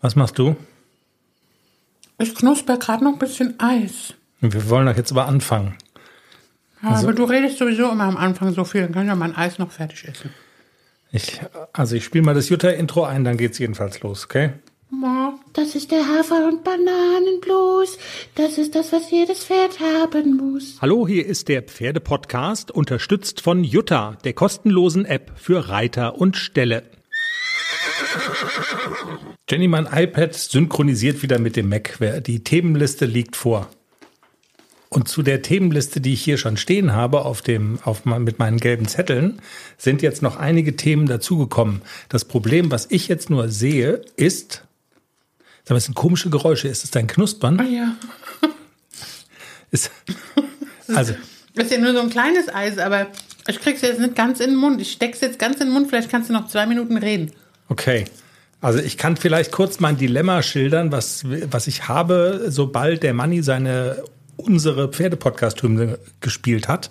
Was machst du? Ich knusper gerade noch ein bisschen Eis. Wir wollen doch jetzt aber anfangen. Ja, aber du redest sowieso immer am Anfang so viel, dann kann ich ja mein Eis noch fertig essen. Ich, also ich spiele mal das Jutta-Intro ein, dann geht's jedenfalls los, okay? Ja, das ist der Hafer- und Bananenblues. Das ist das, was jedes Pferd haben muss. Hallo, hier ist der Pferdepodcast, unterstützt von Jutta, der kostenlosen App für Reiter und Ställe. Jenny, mein iPad synchronisiert wieder mit dem Mac. Die Themenliste liegt vor. Und zu der Themenliste, die ich hier schon stehen habe, auf dem, auf, mit meinen gelben Zetteln, sind jetzt noch einige Themen dazugekommen. Das Problem, was ich jetzt nur sehe, ist, sag mal, es sind komische Geräusche. Ist es dein Knuspern? Ah ja. Ist, also. Das ist ja nur so ein kleines Eis, aber ich krieg's jetzt nicht ganz in den Mund. Ich steck's jetzt ganz in den Mund. Vielleicht kannst du noch zwei Minuten reden. Okay. Also ich kann vielleicht kurz mein Dilemma schildern, was, was ich habe, sobald der Manni seine unsere Pferdepodcast-Hymne gespielt hat.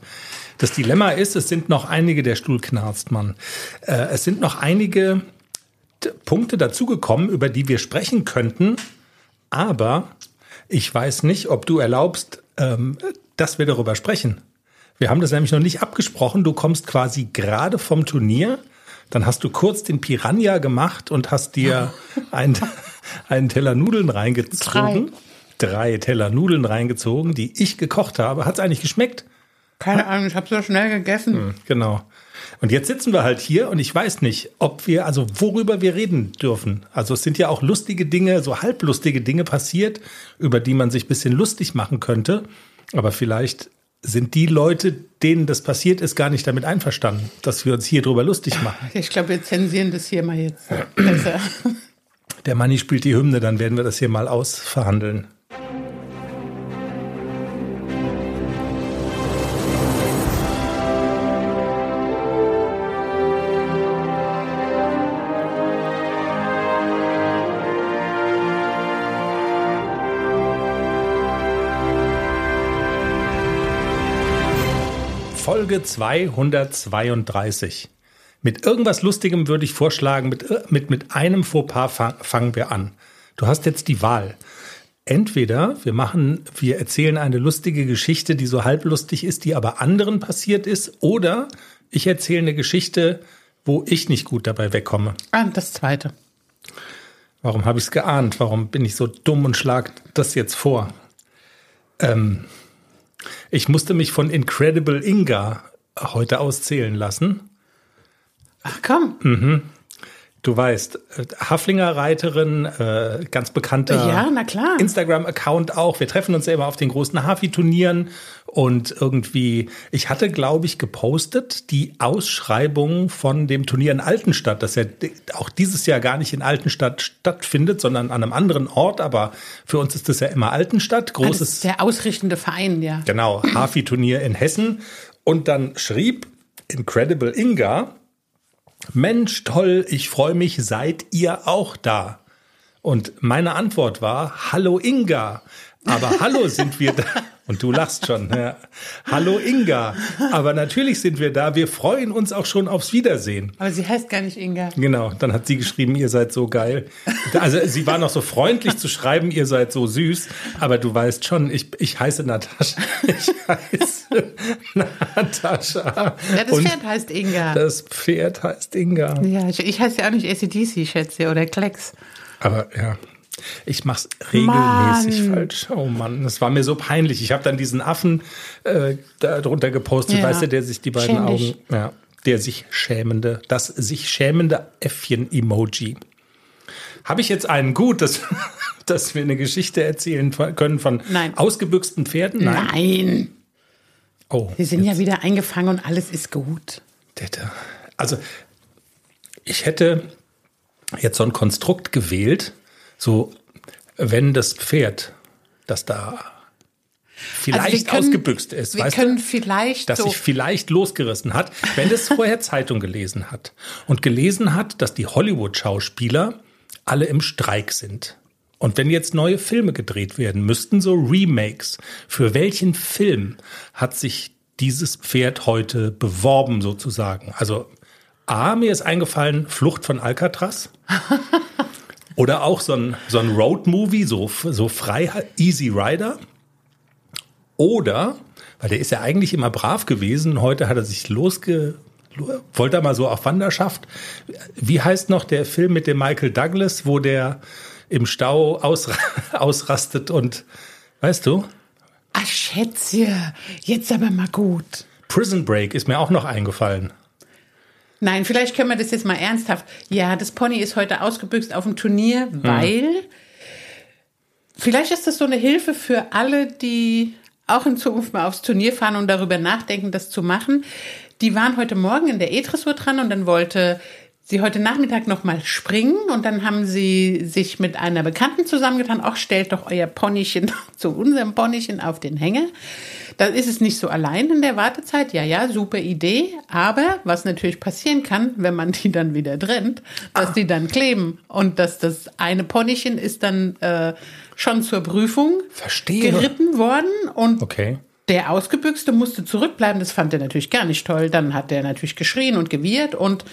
Das Dilemma ist, es sind noch einige, der Stuhl knarzt, Mann. Äh, es sind noch einige Punkte dazugekommen, über die wir sprechen könnten, aber ich weiß nicht, ob du erlaubst, ähm, dass wir darüber sprechen. Wir haben das nämlich noch nicht abgesprochen. Du kommst quasi gerade vom Turnier. Dann hast du kurz den Piranha gemacht und hast dir einen, einen Teller Nudeln reingezogen. Drei drei Teller Nudeln reingezogen, die ich gekocht habe. Hat es eigentlich geschmeckt? Keine Ahnung, ich habe so schnell gegessen. Hm, genau. Und jetzt sitzen wir halt hier und ich weiß nicht, ob wir, also worüber wir reden dürfen. Also es sind ja auch lustige Dinge, so halblustige Dinge passiert, über die man sich bisschen lustig machen könnte. Aber vielleicht sind die Leute, denen das passiert ist, gar nicht damit einverstanden, dass wir uns hier drüber lustig machen. Ich glaube, wir zensieren das hier mal jetzt besser. Der Manni spielt die Hymne, dann werden wir das hier mal ausverhandeln. Folge 232. Mit irgendwas Lustigem würde ich vorschlagen, mit, mit, mit einem Fauxpas fangen wir an. Du hast jetzt die Wahl. Entweder wir machen, wir erzählen eine lustige Geschichte, die so halblustig ist, die aber anderen passiert ist, oder ich erzähle eine Geschichte, wo ich nicht gut dabei wegkomme. Ah, das zweite. Warum habe ich es geahnt? Warum bin ich so dumm und schlag das jetzt vor? Ähm, ich musste mich von Incredible Inga heute auszählen lassen. Ach komm. Mhm. Du weißt, äh, Haflinger Reiterin, äh, ganz bekannter ja, Instagram-Account auch. Wir treffen uns ja immer auf den großen Hafi-Turnieren und irgendwie, ich hatte, glaube ich, gepostet die Ausschreibung von dem Turnier in Altenstadt, das ja auch dieses Jahr gar nicht in Altenstadt stattfindet, sondern an einem anderen Ort. Aber für uns ist das ja immer Altenstadt. Großes. der ausrichtende Verein, ja. Genau, Hafi-Turnier in Hessen. Und dann schrieb Incredible Inga, Mensch, toll, ich freue mich, seid ihr auch da? Und meine Antwort war, hallo Inga, aber hallo sind wir da. Und du lachst schon. Ja. Hallo Inga. Aber natürlich sind wir da. Wir freuen uns auch schon aufs Wiedersehen. Aber sie heißt gar nicht Inga. Genau. Dann hat sie geschrieben, ihr seid so geil. Also sie war noch so freundlich zu schreiben, ihr seid so süß. Aber du weißt schon, ich, ich heiße Natascha. Ich heiße Natascha. Ja, das Pferd heißt Inga. Das Pferd heißt Inga. Ja, ich, ich heiße ja auch nicht ACDC, schätze, oder Klecks. Aber ja, ich mach's regelmäßig Mann. falsch. Oh Mann, das war mir so peinlich. Ich habe dann diesen Affen äh, da drunter gepostet, ja. weißt du, der sich die beiden Schämlich. Augen, ja, der sich schämende, das sich schämende Äffchen-Emoji. Habe ich jetzt einen gut, dass, dass wir eine Geschichte erzählen können von Nein. ausgebüchsten Pferden? Nein. Nein. Oh, wir sind jetzt. ja wieder eingefangen und alles ist gut. Also, ich hätte jetzt so ein Konstrukt gewählt, so, wenn das Pferd, das da vielleicht also können, ausgebüxt ist, wir weißt können du, vielleicht dass so sich vielleicht losgerissen hat, wenn es vorher Zeitung gelesen hat und gelesen hat, dass die Hollywood-Schauspieler alle im Streik sind. Und wenn jetzt neue Filme gedreht werden müssten, so Remakes, für welchen Film hat sich dieses Pferd heute beworben sozusagen? Also A, mir ist eingefallen, Flucht von Alcatraz. Oder auch so ein, so ein Road-Movie, so, so frei, Easy Rider. Oder, weil der ist ja eigentlich immer brav gewesen, heute hat er sich losge, wollte er mal so auf Wanderschaft. Wie heißt noch der Film mit dem Michael Douglas, wo der im Stau ausra ausrastet und, weißt du? Ach, Schätzchen, jetzt aber mal gut. Prison Break ist mir auch noch eingefallen. Nein, vielleicht können wir das jetzt mal ernsthaft. Ja, das Pony ist heute ausgebüxt auf dem Turnier, weil hm. vielleicht ist das so eine Hilfe für alle, die auch in Zukunft mal aufs Turnier fahren und darüber nachdenken, das zu machen. Die waren heute Morgen in der E-Dressur dran und dann wollte sie heute Nachmittag noch mal springen und dann haben sie sich mit einer Bekannten zusammengetan. Auch stellt doch euer Ponychen zu unserem Ponychen auf den Hänger. Da ist es nicht so allein in der Wartezeit. Ja, ja, super Idee. Aber was natürlich passieren kann, wenn man die dann wieder trennt, dass ah. die dann kleben und dass das eine Ponychen ist dann äh, schon zur Prüfung Verstehe. geritten worden und okay. Der Ausgebüchste musste zurückbleiben. Das fand er natürlich gar nicht toll. Dann hat er natürlich geschrien und gewirrt und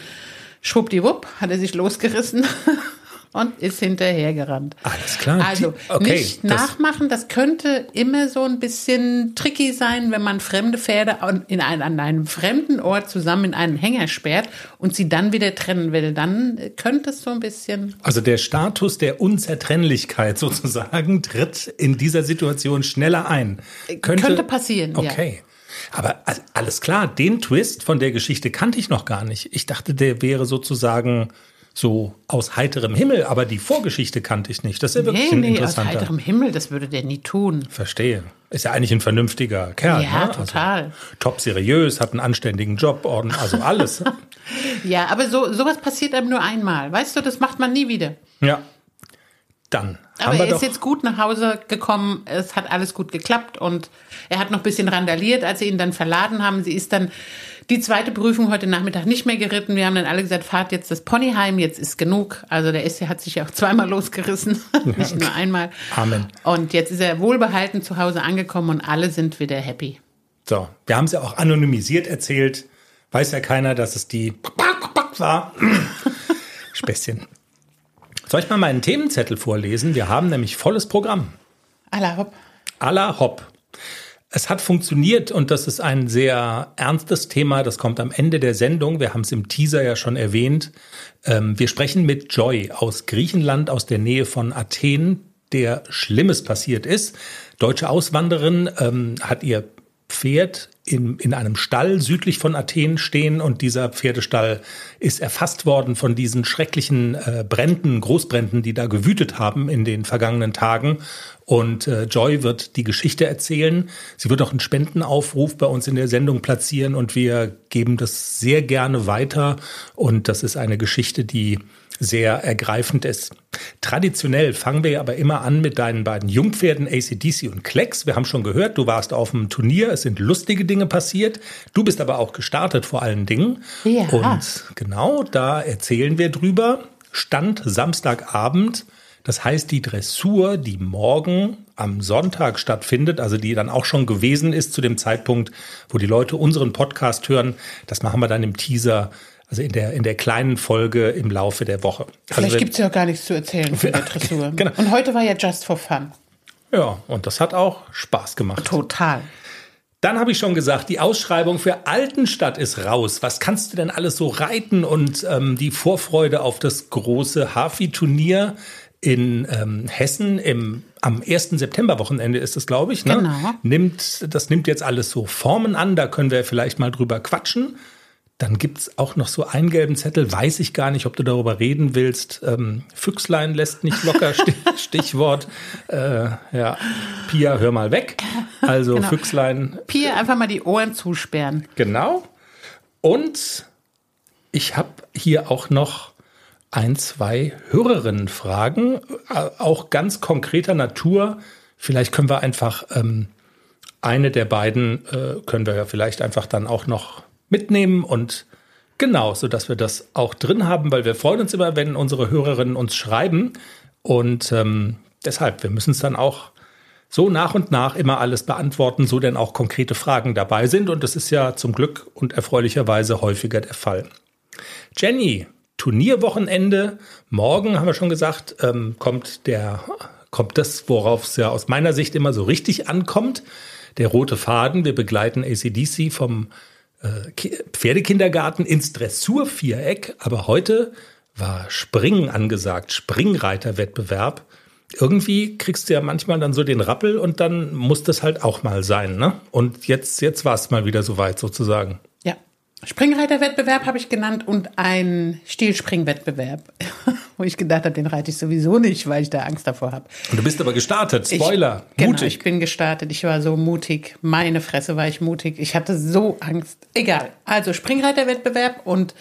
schwuppdiwupp hat er sich losgerissen und ist hinterhergerannt. Alles klar. Also okay, nicht nachmachen, das könnte immer so ein bisschen tricky sein, wenn man fremde Pferde in ein, an einem fremden Ort zusammen in einen Hänger sperrt und sie dann wieder trennen will. Dann könnte es so ein bisschen. Also der Status der Unzertrennlichkeit sozusagen tritt in dieser Situation schneller ein. Könnte, könnte passieren. Okay. Ja. Aber alles klar, den Twist von der Geschichte kannte ich noch gar nicht. Ich dachte, der wäre sozusagen so aus heiterem Himmel, aber die Vorgeschichte kannte ich nicht. Das ist ja wirklich nee, ein nee, interessanter. aus heiterem Himmel, das würde der nie tun. Verstehe. Ist ja eigentlich ein vernünftiger Kerl. Ja, ne? total. Also, top seriös, hat einen anständigen Job, also alles. ja, aber so sowas passiert einem nur einmal. Weißt du, das macht man nie wieder. Ja. Dann. Aber er ist jetzt gut nach Hause gekommen, es hat alles gut geklappt und er hat noch ein bisschen randaliert, als sie ihn dann verladen haben. Sie ist dann die zweite Prüfung heute Nachmittag nicht mehr geritten. Wir haben dann alle gesagt, fahrt jetzt das Pony heim, jetzt ist genug. Also der SC hat sich ja auch zweimal losgerissen, nicht nur einmal. Amen. Und jetzt ist er wohlbehalten zu Hause angekommen und alle sind wieder happy. So, wir haben es ja auch anonymisiert erzählt. Weiß ja keiner, dass es die war. Späßchen. Soll ich mal meinen Themenzettel vorlesen? Wir haben nämlich volles Programm. Alla hopp. Alla hopp. Es hat funktioniert und das ist ein sehr ernstes Thema. Das kommt am Ende der Sendung. Wir haben es im Teaser ja schon erwähnt. Ähm, wir sprechen mit Joy aus Griechenland, aus der Nähe von Athen, der Schlimmes passiert ist. Deutsche Auswanderin ähm, hat ihr Pferd in, in einem Stall südlich von Athen stehen und dieser Pferdestall ist erfasst worden von diesen schrecklichen äh, Bränden, Großbränden, die da gewütet haben in den vergangenen Tagen. Und äh, Joy wird die Geschichte erzählen. Sie wird auch einen Spendenaufruf bei uns in der Sendung platzieren und wir geben das sehr gerne weiter. Und das ist eine Geschichte, die sehr ergreifend ist. Traditionell fangen wir aber immer an mit deinen beiden Jungpferden ACDC und Klecks. Wir haben schon gehört, du warst auf dem Turnier, es sind lustige Dinge passiert. Du bist aber auch gestartet vor allen Dingen. Ja. Und genau da erzählen wir drüber. Stand Samstagabend. Das heißt, die Dressur, die morgen am Sonntag stattfindet, also die dann auch schon gewesen ist zu dem Zeitpunkt, wo die Leute unseren Podcast hören, das machen wir dann im Teaser also in der, in der kleinen Folge im Laufe der Woche. Vielleicht also, gibt es ja auch gar nichts zu erzählen für die Dressur. genau. Und heute war ja Just for Fun. Ja, und das hat auch Spaß gemacht. Total. Dann habe ich schon gesagt, die Ausschreibung für Altenstadt ist raus. Was kannst du denn alles so reiten? Und ähm, die Vorfreude auf das große Hafi-Turnier in ähm, Hessen im, am 1. September-Wochenende ist es, glaube ich. Ne? Genau. Nimmt, das nimmt jetzt alles so Formen an. Da können wir vielleicht mal drüber quatschen. Dann gibt's auch noch so einen gelben Zettel, weiß ich gar nicht, ob du darüber reden willst. Ähm, Füchslein lässt nicht locker, Stichwort. Äh, ja, Pia, hör mal weg. Also genau. Füchslein. Pia, einfach mal die Ohren zusperren. Genau. Und ich habe hier auch noch ein, zwei Hörerinnenfragen, äh, auch ganz konkreter Natur. Vielleicht können wir einfach ähm, eine der beiden, äh, können wir ja vielleicht einfach dann auch noch mitnehmen und genau, so dass wir das auch drin haben, weil wir freuen uns immer, wenn unsere Hörerinnen uns schreiben und ähm, deshalb, wir müssen es dann auch so nach und nach immer alles beantworten, so denn auch konkrete Fragen dabei sind und das ist ja zum Glück und erfreulicherweise häufiger der Fall. Jenny Turnierwochenende. Morgen haben wir schon gesagt, ähm, kommt der, kommt das, worauf es ja aus meiner Sicht immer so richtig ankommt. Der rote Faden. Wir begleiten ACDC vom Pferdekindergarten ins Dressurviereck. Aber heute war Springen angesagt, Springreiterwettbewerb. Irgendwie kriegst du ja manchmal dann so den Rappel und dann muss das halt auch mal sein, ne? Und jetzt, jetzt war es mal wieder soweit sozusagen. Springreiterwettbewerb habe ich genannt und ein Stilspringwettbewerb, wo ich gedacht habe, den reite ich sowieso nicht, weil ich da Angst davor habe. Und du bist aber gestartet, Spoiler, ich, genau, mutig. ich bin gestartet, ich war so mutig, meine Fresse war ich mutig, ich hatte so Angst. Egal, also Springreiterwettbewerb und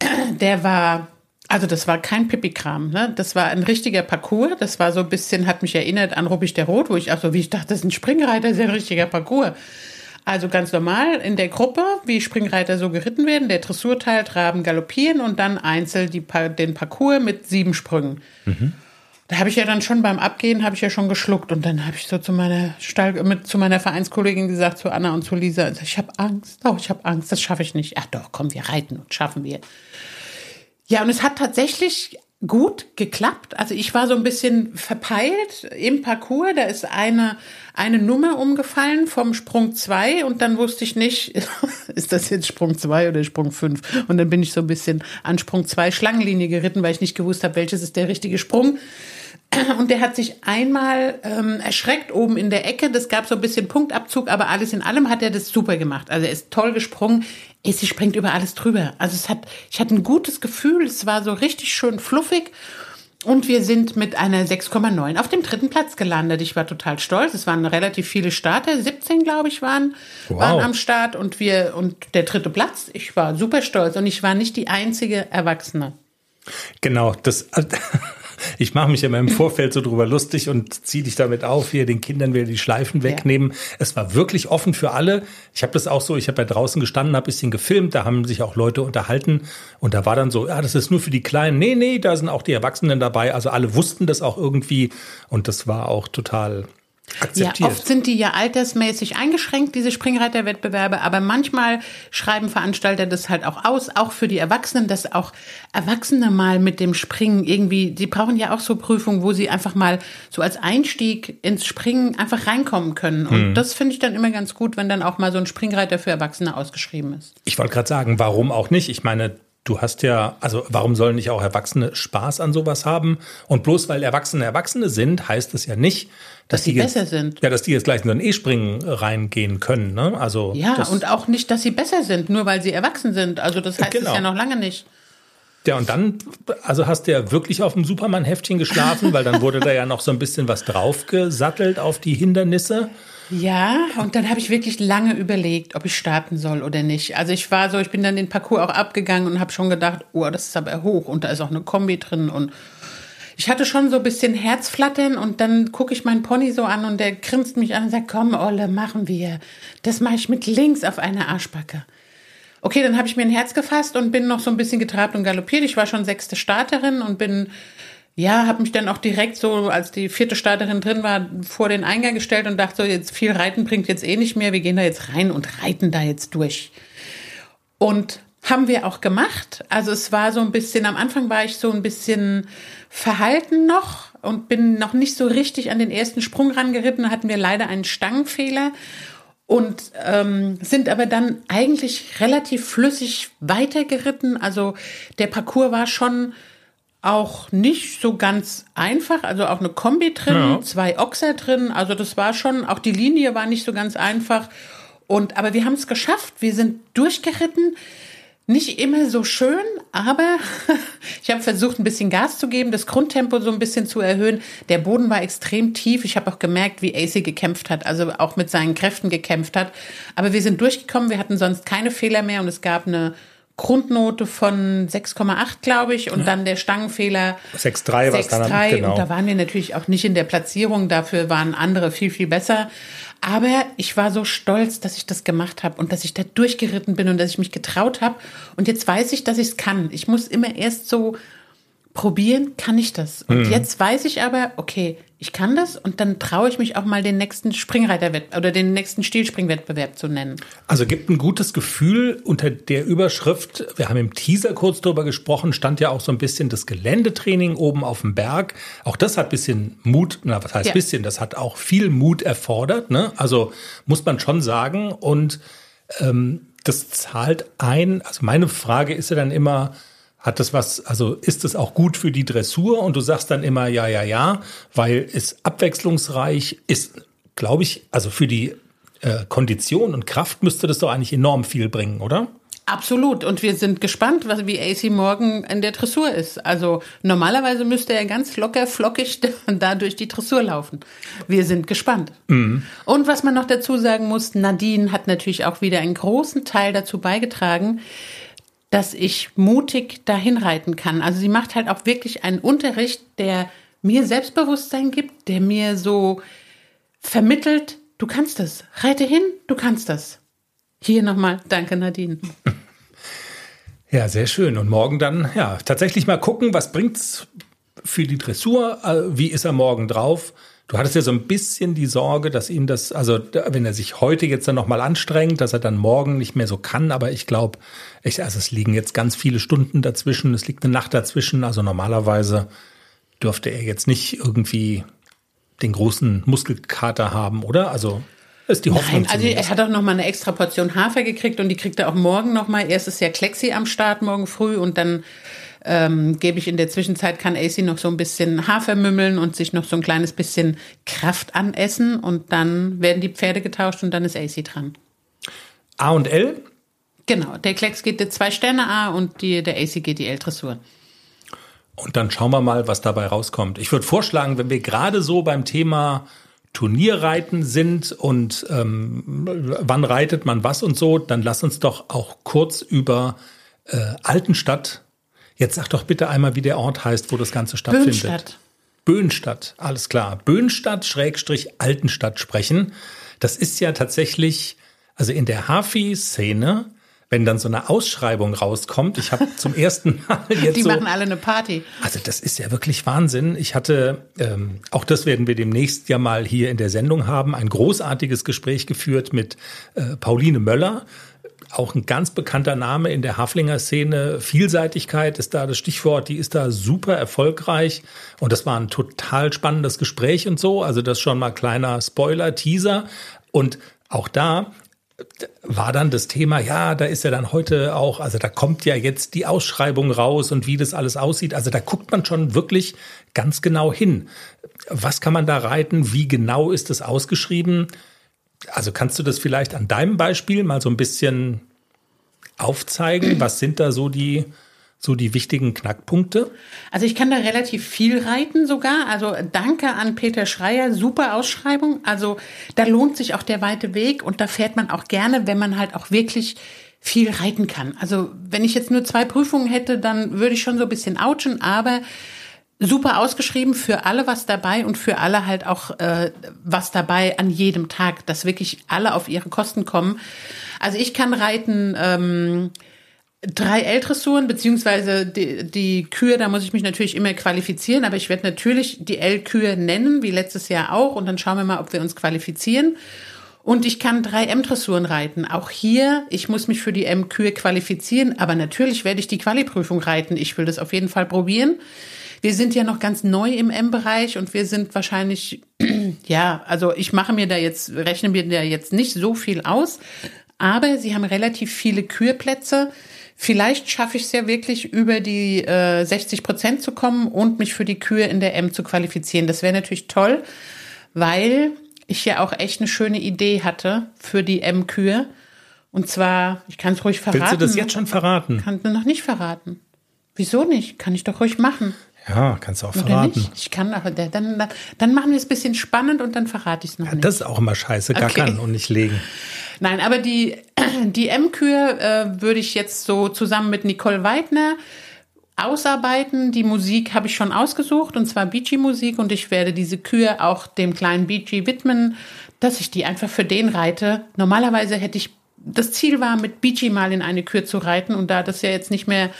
der war also das war kein Pipi-Kram, ne? Das war ein richtiger Parcours. Das war so ein bisschen, hat mich erinnert an Ruppig der Rot, wo ich auch so, wie ich dachte, das ist ein Springreiter, das ist ein richtiger Parcours. Also ganz normal in der Gruppe, wie Springreiter so geritten werden, der Dressurteil, Traben, Galoppieren und dann einzeln die, den Parcours mit sieben Sprüngen. Mhm. Da habe ich ja dann schon beim Abgehen, habe ich ja schon geschluckt und dann habe ich so zu meiner Stall, mit, zu meiner Vereinskollegin gesagt, zu Anna und zu Lisa, ich habe Angst, oh, ich habe Angst, das schaffe ich nicht. Ach doch, komm, wir reiten und schaffen wir. Ja, und es hat tatsächlich gut geklappt. Also ich war so ein bisschen verpeilt im Parcours. Da ist eine, eine Nummer umgefallen vom Sprung zwei und dann wusste ich nicht, ist das jetzt Sprung zwei oder Sprung fünf? Und dann bin ich so ein bisschen an Sprung zwei Schlangenlinie geritten, weil ich nicht gewusst habe, welches ist der richtige Sprung. Und der hat sich einmal ähm, erschreckt oben in der Ecke. Das gab so ein bisschen Punktabzug, aber alles in allem hat er das super gemacht. Also er ist toll gesprungen. Sie springt über alles drüber. Also es hat, ich hatte ein gutes Gefühl. Es war so richtig schön fluffig. Und wir sind mit einer 6,9 auf dem dritten Platz gelandet. Ich war total stolz. Es waren relativ viele Starter, 17 glaube ich waren, wow. waren am Start und wir und der dritte Platz. Ich war super stolz und ich war nicht die einzige Erwachsene. Genau, das ich mache mich immer im Vorfeld so drüber lustig und ziehe dich damit auf, hier den Kindern wieder die Schleifen wegnehmen. Ja. Es war wirklich offen für alle. Ich habe das auch so, ich habe ja draußen gestanden, habe bisschen gefilmt, da haben sich auch Leute unterhalten und da war dann so, ja, das ist nur für die Kleinen. Nee, nee, da sind auch die Erwachsenen dabei. Also alle wussten das auch irgendwie und das war auch total akzeptiert. Ja, oft sind die ja altersmäßig eingeschränkt, diese Springreiterwettbewerbe, aber manchmal schreiben Veranstalter das halt auch aus, auch für die Erwachsenen, dass auch Erwachsene mal mit dem Springen irgendwie, die brauchen ja auch so Prüfungen, wo sie einfach mal so als Einstieg ins Springen einfach reinkommen können. Und hm. das finde ich dann immer ganz gut, wenn dann auch mal so ein Springreiter für Erwachsene ausgeschrieben ist. Ich wollte gerade sagen, warum auch nicht? Ich meine, Du hast ja, also warum sollen nicht auch Erwachsene Spaß an sowas haben? Und bloß weil Erwachsene Erwachsene sind, heißt es ja nicht, dass, dass die besser jetzt, sind. Ja, dass die jetzt gleich in so ein E-Springen reingehen können. Ne? Also ja, und auch nicht, dass sie besser sind, nur weil sie erwachsen sind. Also das heißt genau. es ja noch lange nicht. Ja, und dann, also hast du ja wirklich auf dem Superman-Heftchen geschlafen, weil dann wurde da ja noch so ein bisschen was draufgesattelt auf die Hindernisse. Ja, und dann habe ich wirklich lange überlegt, ob ich starten soll oder nicht. Also ich war so, ich bin dann den Parcours auch abgegangen und habe schon gedacht, oh, das ist aber hoch und da ist auch eine Kombi drin und ich hatte schon so ein bisschen Herzflattern und dann gucke ich meinen Pony so an und der grinst mich an und sagt, komm, Olle, machen wir. Das mache ich mit links auf einer Arschbacke. Okay, dann habe ich mir ein Herz gefasst und bin noch so ein bisschen getrabt und galoppiert. Ich war schon sechste Starterin und bin ja, habe mich dann auch direkt so, als die vierte Starterin drin war, vor den Eingang gestellt und dachte so, jetzt viel Reiten bringt jetzt eh nicht mehr. Wir gehen da jetzt rein und reiten da jetzt durch. Und haben wir auch gemacht. Also es war so ein bisschen, am Anfang war ich so ein bisschen verhalten noch und bin noch nicht so richtig an den ersten Sprung rangeritten. Hatten wir leider einen Stangenfehler und ähm, sind aber dann eigentlich relativ flüssig weitergeritten. Also der Parcours war schon auch nicht so ganz einfach, also auch eine Kombi drin, ja. zwei Ochser drin, also das war schon, auch die Linie war nicht so ganz einfach. Und aber wir haben es geschafft, wir sind durchgeritten. Nicht immer so schön, aber ich habe versucht, ein bisschen Gas zu geben, das Grundtempo so ein bisschen zu erhöhen. Der Boden war extrem tief. Ich habe auch gemerkt, wie AC gekämpft hat, also auch mit seinen Kräften gekämpft hat. Aber wir sind durchgekommen, wir hatten sonst keine Fehler mehr und es gab eine Grundnote von 6,8, glaube ich, und ja. dann der Stangenfehler 6,3 was dann genau. Und da waren wir natürlich auch nicht in der Platzierung, dafür waren andere viel, viel besser. Aber ich war so stolz, dass ich das gemacht habe und dass ich da durchgeritten bin und dass ich mich getraut habe. Und jetzt weiß ich, dass ich es kann. Ich muss immer erst so probieren, kann ich das. Und mhm. jetzt weiß ich aber, okay, ich kann das und dann traue ich mich auch mal den nächsten Springreiterwettbewerb oder den nächsten Stilspringwettbewerb zu nennen. Also gibt ein gutes Gefühl unter der Überschrift, wir haben im Teaser kurz drüber gesprochen, stand ja auch so ein bisschen das Geländetraining oben auf dem Berg. Auch das hat bisschen Mut, na was heißt ja. bisschen, das hat auch viel Mut erfordert, ne? Also muss man schon sagen und ähm, das zahlt ein. Also meine Frage ist ja dann immer, hat das was, also ist es auch gut für die Dressur? Und du sagst dann immer ja, ja, ja, weil es abwechslungsreich ist, glaube ich, also für die äh, Kondition und Kraft müsste das doch eigentlich enorm viel bringen, oder? Absolut. Und wir sind gespannt, was, wie AC morgen in der Dressur ist. Also normalerweise müsste er ganz locker, flockig da durch die Dressur laufen. Wir sind gespannt. Mhm. Und was man noch dazu sagen muss, Nadine hat natürlich auch wieder einen großen Teil dazu beigetragen, dass ich mutig dahin reiten kann. Also sie macht halt auch wirklich einen Unterricht, der mir Selbstbewusstsein gibt, der mir so vermittelt, du kannst das. Reite hin, du kannst das. Hier nochmal, danke Nadine. Ja, sehr schön. Und morgen dann, ja, tatsächlich mal gucken, was bringt's für die Dressur? Äh, wie ist er morgen drauf? Du hattest ja so ein bisschen die Sorge, dass ihm das, also wenn er sich heute jetzt dann nochmal anstrengt, dass er dann morgen nicht mehr so kann. Aber ich glaube, also es liegen jetzt ganz viele Stunden dazwischen, es liegt eine Nacht dazwischen. Also normalerweise dürfte er jetzt nicht irgendwie den großen Muskelkater haben, oder? Also ist die Hoffnung. Nein, also er hat auch noch mal eine extra Portion Hafer gekriegt und die kriegt er auch morgen noch mal. Erst ist ja Klexi am Start morgen früh und dann ähm, gebe ich in der Zwischenzeit, kann AC noch so ein bisschen Hafer mümmeln und sich noch so ein kleines bisschen Kraft anessen und dann werden die Pferde getauscht und dann ist AC dran. A und L? Genau, der Klecks geht der zwei Sterne A und die, der AC geht die L-Dressur. Und dann schauen wir mal, was dabei rauskommt. Ich würde vorschlagen, wenn wir gerade so beim Thema Turnierreiten sind und ähm, wann reitet man was und so, dann lass uns doch auch kurz über äh, Altenstadt Jetzt sag doch bitte einmal, wie der Ort heißt, wo das Ganze stattfindet. Böhnstadt. Böhnstadt, alles klar. Böhnstadt Schrägstrich Altenstadt sprechen. Das ist ja tatsächlich, also in der Hafi-Szene, wenn dann so eine Ausschreibung rauskommt. Ich habe zum ersten Mal jetzt. Die so, machen alle eine Party. Also das ist ja wirklich Wahnsinn. Ich hatte, ähm, auch das werden wir demnächst ja mal hier in der Sendung haben, ein großartiges Gespräch geführt mit äh, Pauline Möller auch ein ganz bekannter Name in der Haflinger Szene. Vielseitigkeit ist da das Stichwort, die ist da super erfolgreich. Und das war ein total spannendes Gespräch und so. Also das schon mal kleiner Spoiler, Teaser. Und auch da war dann das Thema, ja, da ist ja dann heute auch, also da kommt ja jetzt die Ausschreibung raus und wie das alles aussieht. Also da guckt man schon wirklich ganz genau hin. Was kann man da reiten? Wie genau ist es ausgeschrieben? Also kannst du das vielleicht an deinem Beispiel mal so ein bisschen aufzeigen? Was sind da so die, so die wichtigen Knackpunkte? Also ich kann da relativ viel reiten sogar. Also danke an Peter Schreier, super Ausschreibung. Also da lohnt sich auch der weite Weg und da fährt man auch gerne, wenn man halt auch wirklich viel reiten kann. Also wenn ich jetzt nur zwei Prüfungen hätte, dann würde ich schon so ein bisschen ouchen, aber super ausgeschrieben, für alle was dabei und für alle halt auch äh, was dabei an jedem Tag, dass wirklich alle auf ihre Kosten kommen. Also ich kann reiten ähm, drei L-Dressuren, beziehungsweise die, die Kühe, da muss ich mich natürlich immer qualifizieren, aber ich werde natürlich die L-Kühe nennen, wie letztes Jahr auch, und dann schauen wir mal, ob wir uns qualifizieren. Und ich kann drei M-Dressuren reiten. Auch hier, ich muss mich für die M-Kühe qualifizieren, aber natürlich werde ich die Qualiprüfung reiten. Ich will das auf jeden Fall probieren. Wir sind ja noch ganz neu im M-Bereich und wir sind wahrscheinlich, ja, also ich mache mir da jetzt, rechne mir da jetzt nicht so viel aus, aber sie haben relativ viele Kürplätze. Vielleicht schaffe ich es ja wirklich, über die äh, 60 Prozent zu kommen und mich für die Kür in der M zu qualifizieren. Das wäre natürlich toll, weil ich ja auch echt eine schöne Idee hatte für die M-Kür. Und zwar, ich kann es ruhig verraten. Willst du das jetzt schon verraten? Kann du noch nicht verraten. Wieso nicht? Kann ich doch ruhig machen. Ja, kannst du auch Oder verraten. Nicht? Ich kann aber, dann, dann, dann machen wir es ein bisschen spannend und dann verrate ich es noch ja, nicht. Das ist auch immer scheiße, gar okay. und nicht legen. Nein, aber die, die M-Kür äh, würde ich jetzt so zusammen mit Nicole Weidner ausarbeiten. Die Musik habe ich schon ausgesucht und zwar Beachy-Musik und ich werde diese Kür auch dem kleinen Beachy widmen, dass ich die einfach für den reite. Normalerweise hätte ich, das Ziel war, mit Beachy mal in eine Kür zu reiten und da das ja jetzt nicht mehr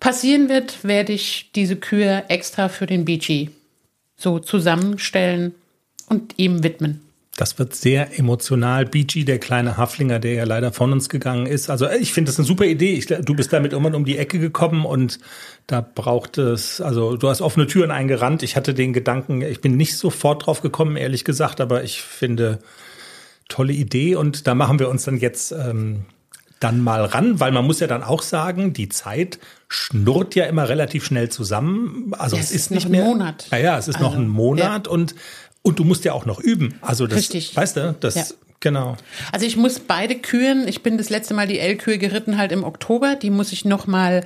passieren wird, werde ich diese Kühe extra für den BG so zusammenstellen und ihm widmen. Das wird sehr emotional. BG, der kleine Haflinger, der ja leider von uns gegangen ist. Also ich finde das eine super Idee. Ich, du bist damit irgendwann um die Ecke gekommen und da braucht es, also du hast offene Türen eingerannt. Ich hatte den Gedanken, ich bin nicht sofort drauf gekommen, ehrlich gesagt, aber ich finde tolle Idee und da machen wir uns dann jetzt ähm, dann mal ran, weil man muss ja dann auch sagen, die Zeit schnurrt ja immer relativ schnell zusammen. Also ja, es, es, ist nicht mehr. Monat. Naja, es ist also, noch ein Monat ja. und und du musst ja auch noch üben. Also das, Richtig. weißt du, das, ja. genau. Also ich muss beide Kühen, ich bin das letzte Mal die L-Kühe geritten halt im Oktober, die muss ich noch mal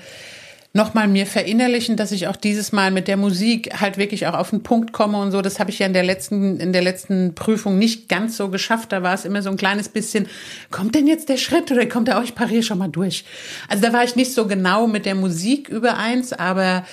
noch mal mir verinnerlichen, dass ich auch dieses Mal mit der Musik halt wirklich auch auf den Punkt komme und so. Das habe ich ja in der letzten in der letzten Prüfung nicht ganz so geschafft. Da war es immer so ein kleines bisschen, kommt denn jetzt der Schritt oder kommt er? Oh, ich pariere schon mal durch. Also da war ich nicht so genau mit der Musik übereins, aber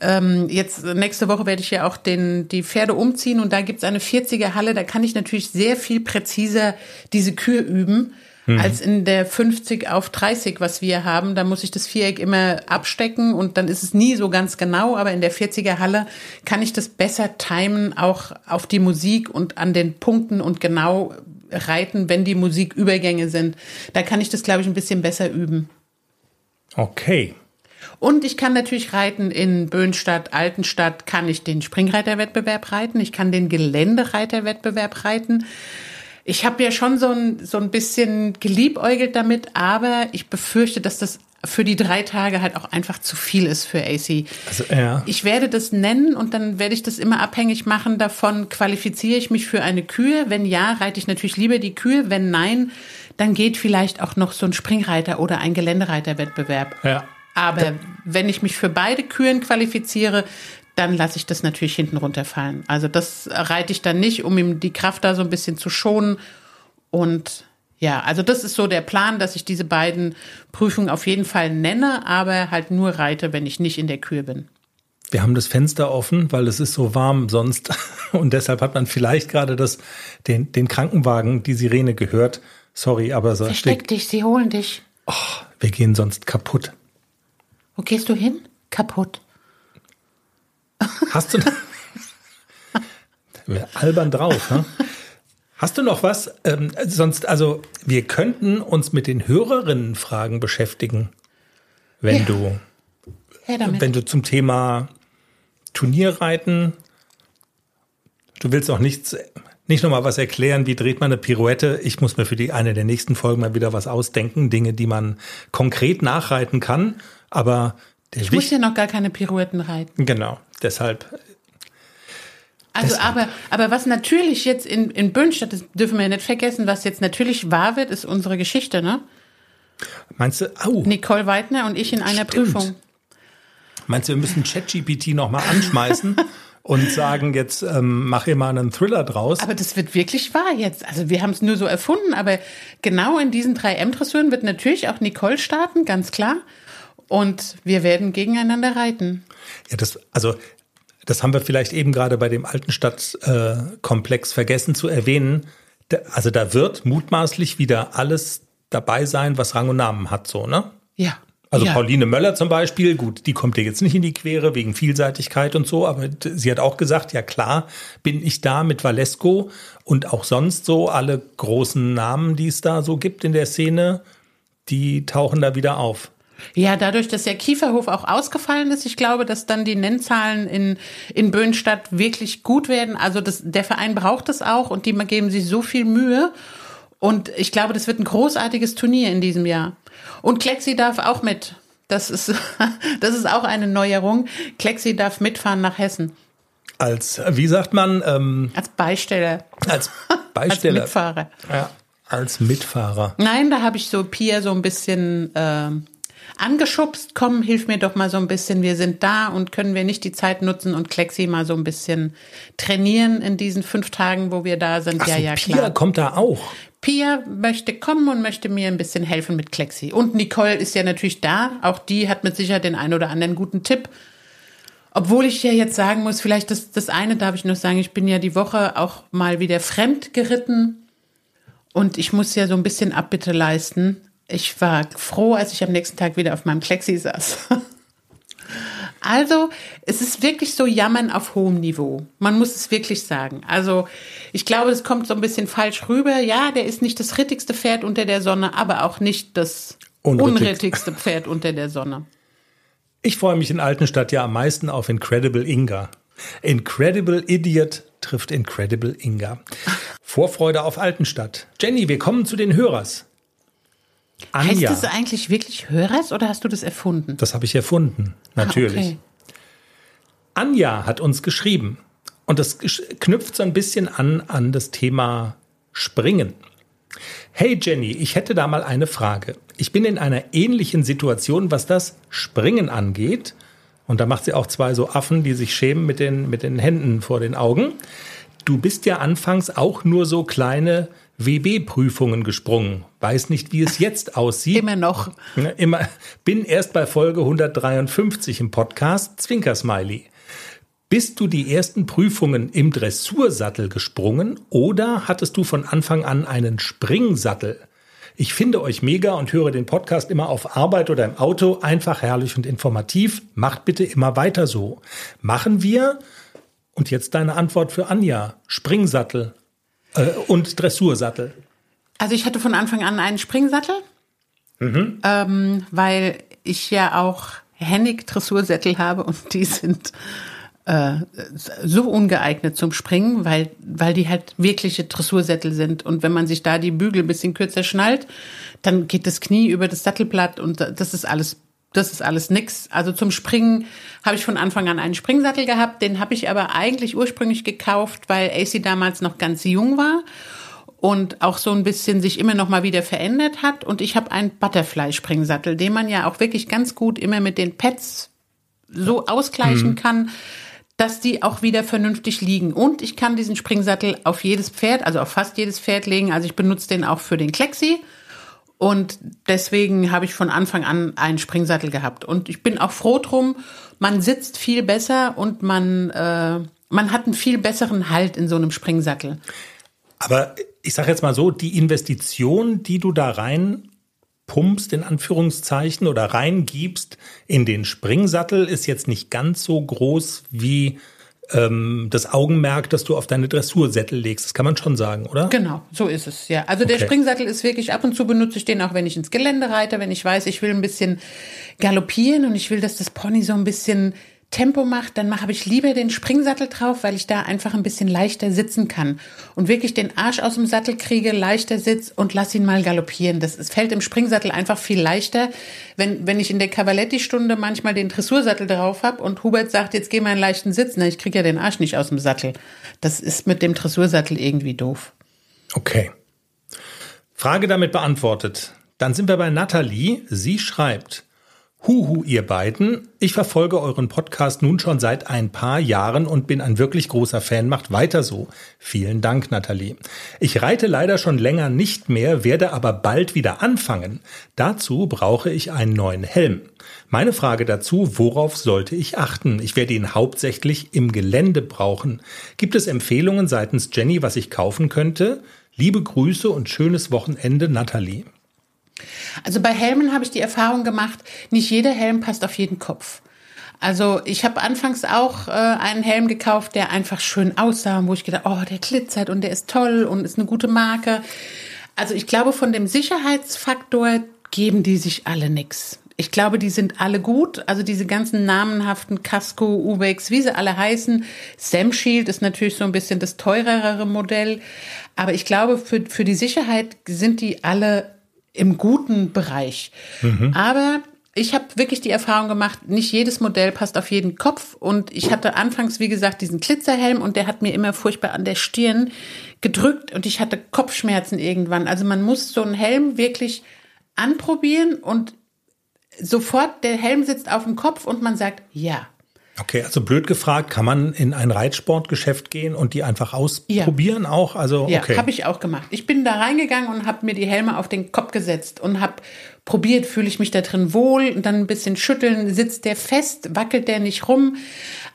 ähm, jetzt nächste Woche werde ich ja auch den, die Pferde umziehen und da gibt's eine 40er Halle, da kann ich natürlich sehr viel präziser diese Kür üben mhm. als in der 50 auf 30, was wir haben. Da muss ich das Viereck immer abstecken und dann ist es nie so ganz genau, aber in der 40er Halle kann ich das besser timen, auch auf die Musik und an den Punkten und genau reiten, wenn die Musikübergänge sind. Da kann ich das, glaube ich, ein bisschen besser üben. Okay. Und ich kann natürlich reiten in Böhnstadt, Altenstadt, kann ich den Springreiterwettbewerb reiten, ich kann den Geländereiterwettbewerb reiten. Ich habe ja schon so ein, so ein bisschen geliebäugelt damit, aber ich befürchte, dass das für die drei Tage halt auch einfach zu viel ist für AC. Also, ja. Ich werde das nennen und dann werde ich das immer abhängig machen davon, qualifiziere ich mich für eine Kühe. Wenn ja, reite ich natürlich lieber die Kühe. Wenn nein, dann geht vielleicht auch noch so ein Springreiter oder ein Geländereiterwettbewerb. Ja. Aber wenn ich mich für beide Kühen qualifiziere, dann lasse ich das natürlich hinten runterfallen. Also das reite ich dann nicht, um ihm die Kraft da so ein bisschen zu schonen. Und ja, also das ist so der Plan, dass ich diese beiden Prüfungen auf jeden Fall nenne, aber halt nur reite, wenn ich nicht in der Kühe bin. Wir haben das Fenster offen, weil es ist so warm sonst. Und deshalb hat man vielleicht gerade das, den, den Krankenwagen, die Sirene gehört. Sorry, aber so. Versteck dich, sie holen dich. Oh, wir gehen sonst kaputt. Wo gehst du hin? Kaputt. Hast du. albern drauf, ne? Hast du noch was? Ähm, sonst, also, wir könnten uns mit den Hörerinnenfragen beschäftigen, wenn ja. du, wenn du zum Thema Turnierreiten, du willst auch nichts, nicht nochmal was erklären, wie dreht man eine Pirouette. Ich muss mir für die eine der nächsten Folgen mal wieder was ausdenken, Dinge, die man konkret nachreiten kann. Aber der ich muss ja noch gar keine Pirouetten reiten. Genau, deshalb. Also, deshalb. aber, aber was natürlich jetzt in, in Böhnstadt, das dürfen wir ja nicht vergessen, was jetzt natürlich wahr wird, ist unsere Geschichte, ne? Meinst du, au. Nicole Weidner und ich in einer Stimmt. Prüfung. Meinst du, wir müssen ChatGPT nochmal anschmeißen? und sagen, jetzt ähm, mach ihr mal einen Thriller draus. Aber das wird wirklich wahr jetzt. Also wir haben es nur so erfunden, aber genau in diesen drei M-Dressuren wird natürlich auch Nicole starten, ganz klar. Und wir werden gegeneinander reiten. Ja, das, also das haben wir vielleicht eben gerade bei dem alten Stadtkomplex äh, vergessen zu erwähnen. Da, also da wird mutmaßlich wieder alles dabei sein, was Rang und Namen hat, so, ne? Ja. Also ja. Pauline Möller zum Beispiel, gut, die kommt dir jetzt nicht in die Quere wegen Vielseitigkeit und so, aber sie hat auch gesagt, ja klar, bin ich da mit Valesco und auch sonst so alle großen Namen, die es da so gibt in der Szene, die tauchen da wieder auf. Ja, dadurch, dass der Kieferhof auch ausgefallen ist, ich glaube, dass dann die Nennzahlen in, in Böhnstadt wirklich gut werden. Also das, der Verein braucht es auch und die geben sich so viel Mühe. Und ich glaube, das wird ein großartiges Turnier in diesem Jahr. Und Klexi darf auch mit. Das ist, das ist auch eine Neuerung. Klexi darf mitfahren nach Hessen. Als, wie sagt man? Ähm, als Beisteller. Als Beisteller. als Mitfahrer. Ja, als Mitfahrer. Nein, da habe ich so Pia so ein bisschen äh, angeschubst, komm, hilf mir doch mal so ein bisschen, wir sind da und können wir nicht die Zeit nutzen und Klexi mal so ein bisschen trainieren in diesen fünf Tagen, wo wir da sind. Ach ja, so, ja, Pia klar. kommt da auch. Pia möchte kommen und möchte mir ein bisschen helfen mit Klexi. Und Nicole ist ja natürlich da. Auch die hat mit Sicherheit den einen oder anderen guten Tipp. Obwohl ich ja jetzt sagen muss, vielleicht das, das eine darf ich noch sagen, ich bin ja die Woche auch mal wieder fremd geritten. Und ich muss ja so ein bisschen Abbitte leisten ich war froh, als ich am nächsten Tag wieder auf meinem Klexi saß. Also, es ist wirklich so Jammern auf hohem Niveau. Man muss es wirklich sagen. Also, ich glaube, es kommt so ein bisschen falsch rüber. Ja, der ist nicht das rittigste Pferd unter der Sonne, aber auch nicht das Unrittig. unrittigste Pferd unter der Sonne. Ich freue mich in Altenstadt ja am meisten auf Incredible Inga. Incredible Idiot trifft Incredible Inga. Vorfreude auf Altenstadt. Jenny, wir kommen zu den Hörers. Heißt Anja, das eigentlich wirklich Hörers oder hast du das erfunden? das habe ich erfunden, natürlich. Ah, okay. Anja hat uns geschrieben und das knüpft so ein bisschen an an das Thema Springen. Hey Jenny, ich hätte da mal eine Frage. Ich bin in einer ähnlichen Situation, was das Springen angeht. Und da macht sie auch zwei so Affen, die sich schämen mit den, mit den Händen vor den Augen. Du bist ja anfangs auch nur so kleine WB-Prüfungen gesprungen. Weiß nicht, wie es jetzt aussieht. Immer noch. Ne, Immer, bin erst bei Folge 153 im Podcast, Zwinkersmiley. Bist du die ersten Prüfungen im Dressursattel gesprungen oder hattest du von Anfang an einen Springsattel? Ich finde euch mega und höre den Podcast immer auf Arbeit oder im Auto. Einfach herrlich und informativ. Macht bitte immer weiter so. Machen wir. Und jetzt deine Antwort für Anja. Springsattel äh, und Dressursattel. Also ich hatte von Anfang an einen Springsattel, ähm, weil ich ja auch Hennig Dressursättel habe und die sind äh, so ungeeignet zum Springen, weil, weil die halt wirkliche Dressursättel sind. Und wenn man sich da die Bügel ein bisschen kürzer schnallt, dann geht das Knie über das Sattelblatt und das ist alles das ist alles nix. Also zum Springen habe ich von Anfang an einen Springsattel gehabt. Den habe ich aber eigentlich ursprünglich gekauft, weil AC damals noch ganz jung war und auch so ein bisschen sich immer noch mal wieder verändert hat. Und ich habe einen Butterfly-Springsattel, den man ja auch wirklich ganz gut immer mit den Pads so ausgleichen kann, dass die auch wieder vernünftig liegen. Und ich kann diesen Springsattel auf jedes Pferd, also auf fast jedes Pferd legen. Also ich benutze den auch für den Klexi. Und deswegen habe ich von Anfang an einen Springsattel gehabt. Und ich bin auch froh drum. Man sitzt viel besser und man, äh, man hat einen viel besseren Halt in so einem Springsattel. Aber ich sage jetzt mal so, die Investition, die du da rein pumpst, in Anführungszeichen, oder reingibst in den Springsattel, ist jetzt nicht ganz so groß wie ähm, das Augenmerk, das du auf deine Dressursättel legst. Das kann man schon sagen, oder? Genau, so ist es, ja. Also der Okay. Springsattel ist wirklich, ab und zu benutze ich den auch, wenn ich ins Gelände reite, wenn ich weiß, ich will ein bisschen galoppieren und ich will, dass das Pony so ein bisschen Tempo macht, dann mache ich lieber den Springsattel drauf, weil ich da einfach ein bisschen leichter sitzen kann und wirklich den Arsch aus dem Sattel kriege, leichter sitz und lass ihn mal galoppieren. Das es fällt im Springsattel einfach viel leichter, wenn wenn ich in der Cavaletti-Stunde manchmal den Dressursattel drauf habe und Hubert sagt, jetzt geh mal einen leichten Sitz, na ich kriege ja den Arsch nicht aus dem Sattel. Das ist mit dem Dressursattel irgendwie doof. Okay. Frage damit beantwortet. Dann sind wir bei Nathalie. Sie schreibt, Huhu, ihr beiden. Ich verfolge euren Podcast nun schon seit ein paar Jahren und bin ein wirklich großer Fan. Macht weiter so. Vielen Dank, Nathalie. Ich reite leider schon länger nicht mehr, werde aber bald wieder anfangen. Dazu brauche ich einen neuen Helm. Meine Frage dazu, worauf sollte ich achten? Ich werde ihn hauptsächlich im Gelände brauchen. Gibt es Empfehlungen seitens Jenny, was ich kaufen könnte? Liebe Grüße und schönes Wochenende, Nathalie. Also bei Helmen habe ich die Erfahrung gemacht, nicht jeder Helm passt auf jeden Kopf. Also ich habe anfangs auch äh, einen Helm gekauft, der einfach schön aussah, wo ich gedacht, oh, der glitzert und der ist toll und ist eine gute Marke. Also ich glaube, von dem Sicherheitsfaktor geben die sich alle nix. Ich glaube, die sind alle gut. Also diese ganzen namenhaften Casco, Ubex, wie sie alle heißen. Sam Shield ist natürlich so ein bisschen das teurere Modell. Aber ich glaube, für, für die Sicherheit sind die alle im guten Bereich. Aber ich habe wirklich die Erfahrung gemacht, nicht jedes Modell passt auf jeden Kopf. Und ich hatte anfangs, wie gesagt, diesen Glitzerhelm und der hat mir immer furchtbar an der Stirn gedrückt und ich hatte Kopfschmerzen irgendwann. Also man muss so einen Helm wirklich anprobieren und sofort der Helm sitzt auf dem Kopf und man sagt, ja. Okay, also blöd gefragt, kann man in ein Reitsportgeschäft gehen und die einfach ausprobieren auch? Also Ja, okay. habe ich auch gemacht. Ich bin da reingegangen und habe mir die Helme auf den Kopf gesetzt und habe probiert, fühle ich mich da drin wohl und dann ein bisschen schütteln, sitzt der fest, wackelt der nicht rum.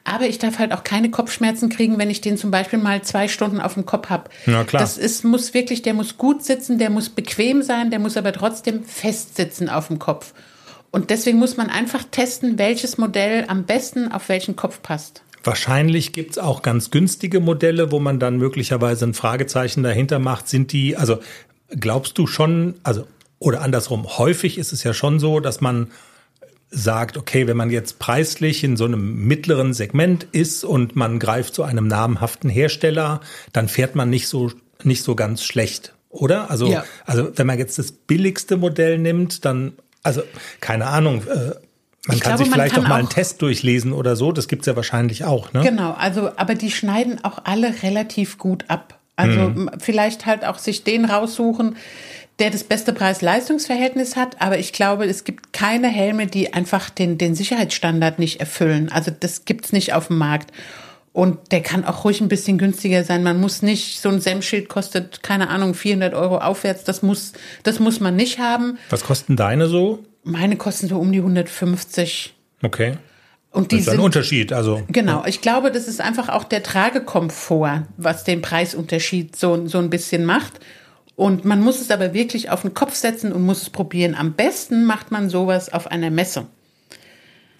Aber ich darf halt auch keine Kopfschmerzen kriegen, wenn ich den zum Beispiel mal zwei Stunden auf dem Kopf habe. Ja, klar. Das ist, muss wirklich, der muss gut sitzen, der muss bequem sein, der muss aber trotzdem fest sitzen auf dem Kopf. Und deswegen muss man einfach testen, welches Modell am besten auf welchen Kopf passt. Wahrscheinlich gibt's auch ganz günstige Modelle, wo man dann möglicherweise ein Fragezeichen dahinter macht. Sind die, also glaubst du schon, also oder andersrum, häufig ist es ja schon so, dass man sagt, okay, wenn man jetzt preislich in so einem mittleren Segment ist und man greift zu einem namhaften Hersteller, dann fährt man nicht so nicht so ganz schlecht, oder? Also ja. also wenn man jetzt das billigste Modell nimmt, dann also keine Ahnung, äh, man ich kann glaube, sich vielleicht auch mal einen Test durchlesen oder so, das gibt's ja wahrscheinlich auch, ne? Genau, also aber die schneiden auch alle relativ gut ab. Also hm. vielleicht halt auch sich den raussuchen, der das beste Preis-Leistungs-Verhältnis hat, aber ich glaube, es gibt keine Helme, die einfach den, den Sicherheitsstandard nicht erfüllen. Also das gibt's nicht auf dem Markt. Und der kann auch ruhig ein bisschen günstiger sein. Man muss nicht, so ein SEM-Schild kostet, keine Ahnung, 400 Euro aufwärts. Das muss, das muss man nicht haben. Was kosten deine so? Meine kosten so um die 150. Okay. Und die das ist ein sind, Unterschied, also. Genau. Ich glaube, das ist einfach auch der Tragekomfort, was den Preisunterschied so, so ein bisschen macht. Und man muss es aber wirklich auf den Kopf setzen und muss es probieren. Am besten macht man sowas auf einer Messe.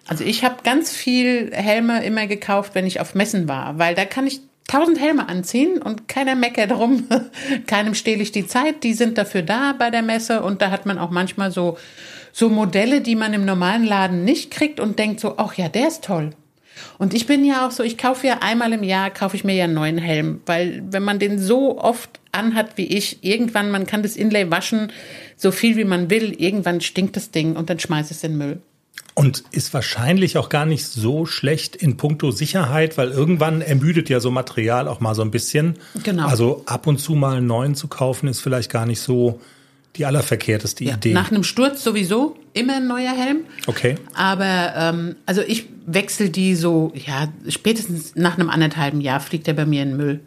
Also ich habe ganz viel Helme immer gekauft, wenn ich auf Messen war, weil da kann ich tausend Helme anziehen und keiner meckert drum, keinem stehle ich die Zeit, die sind dafür da bei der Messe und da hat man auch manchmal so so Modelle, die man im normalen Laden nicht kriegt und denkt so, ach ja, der ist toll. Und ich bin ja auch so, ich kaufe ja einmal im Jahr, kaufe ich mir ja einen neuen Helm, weil wenn man den so oft anhat wie ich, irgendwann, man kann das Inlay waschen, so viel wie man will, irgendwann stinkt das Ding und dann schmeißt es in den Müll. Und ist wahrscheinlich auch gar nicht so schlecht in puncto Sicherheit, weil irgendwann ermüdet ja so Material auch mal so ein bisschen. Genau. Also ab und zu mal einen neuen zu kaufen, ist vielleicht gar nicht so die allerverkehrteste ja, Idee. Nach einem Sturz sowieso immer ein neuer Helm. Okay. Aber ähm, also ich wechsle die so, ja, spätestens nach einem anderthalben Jahr fliegt er bei mir in den Müll.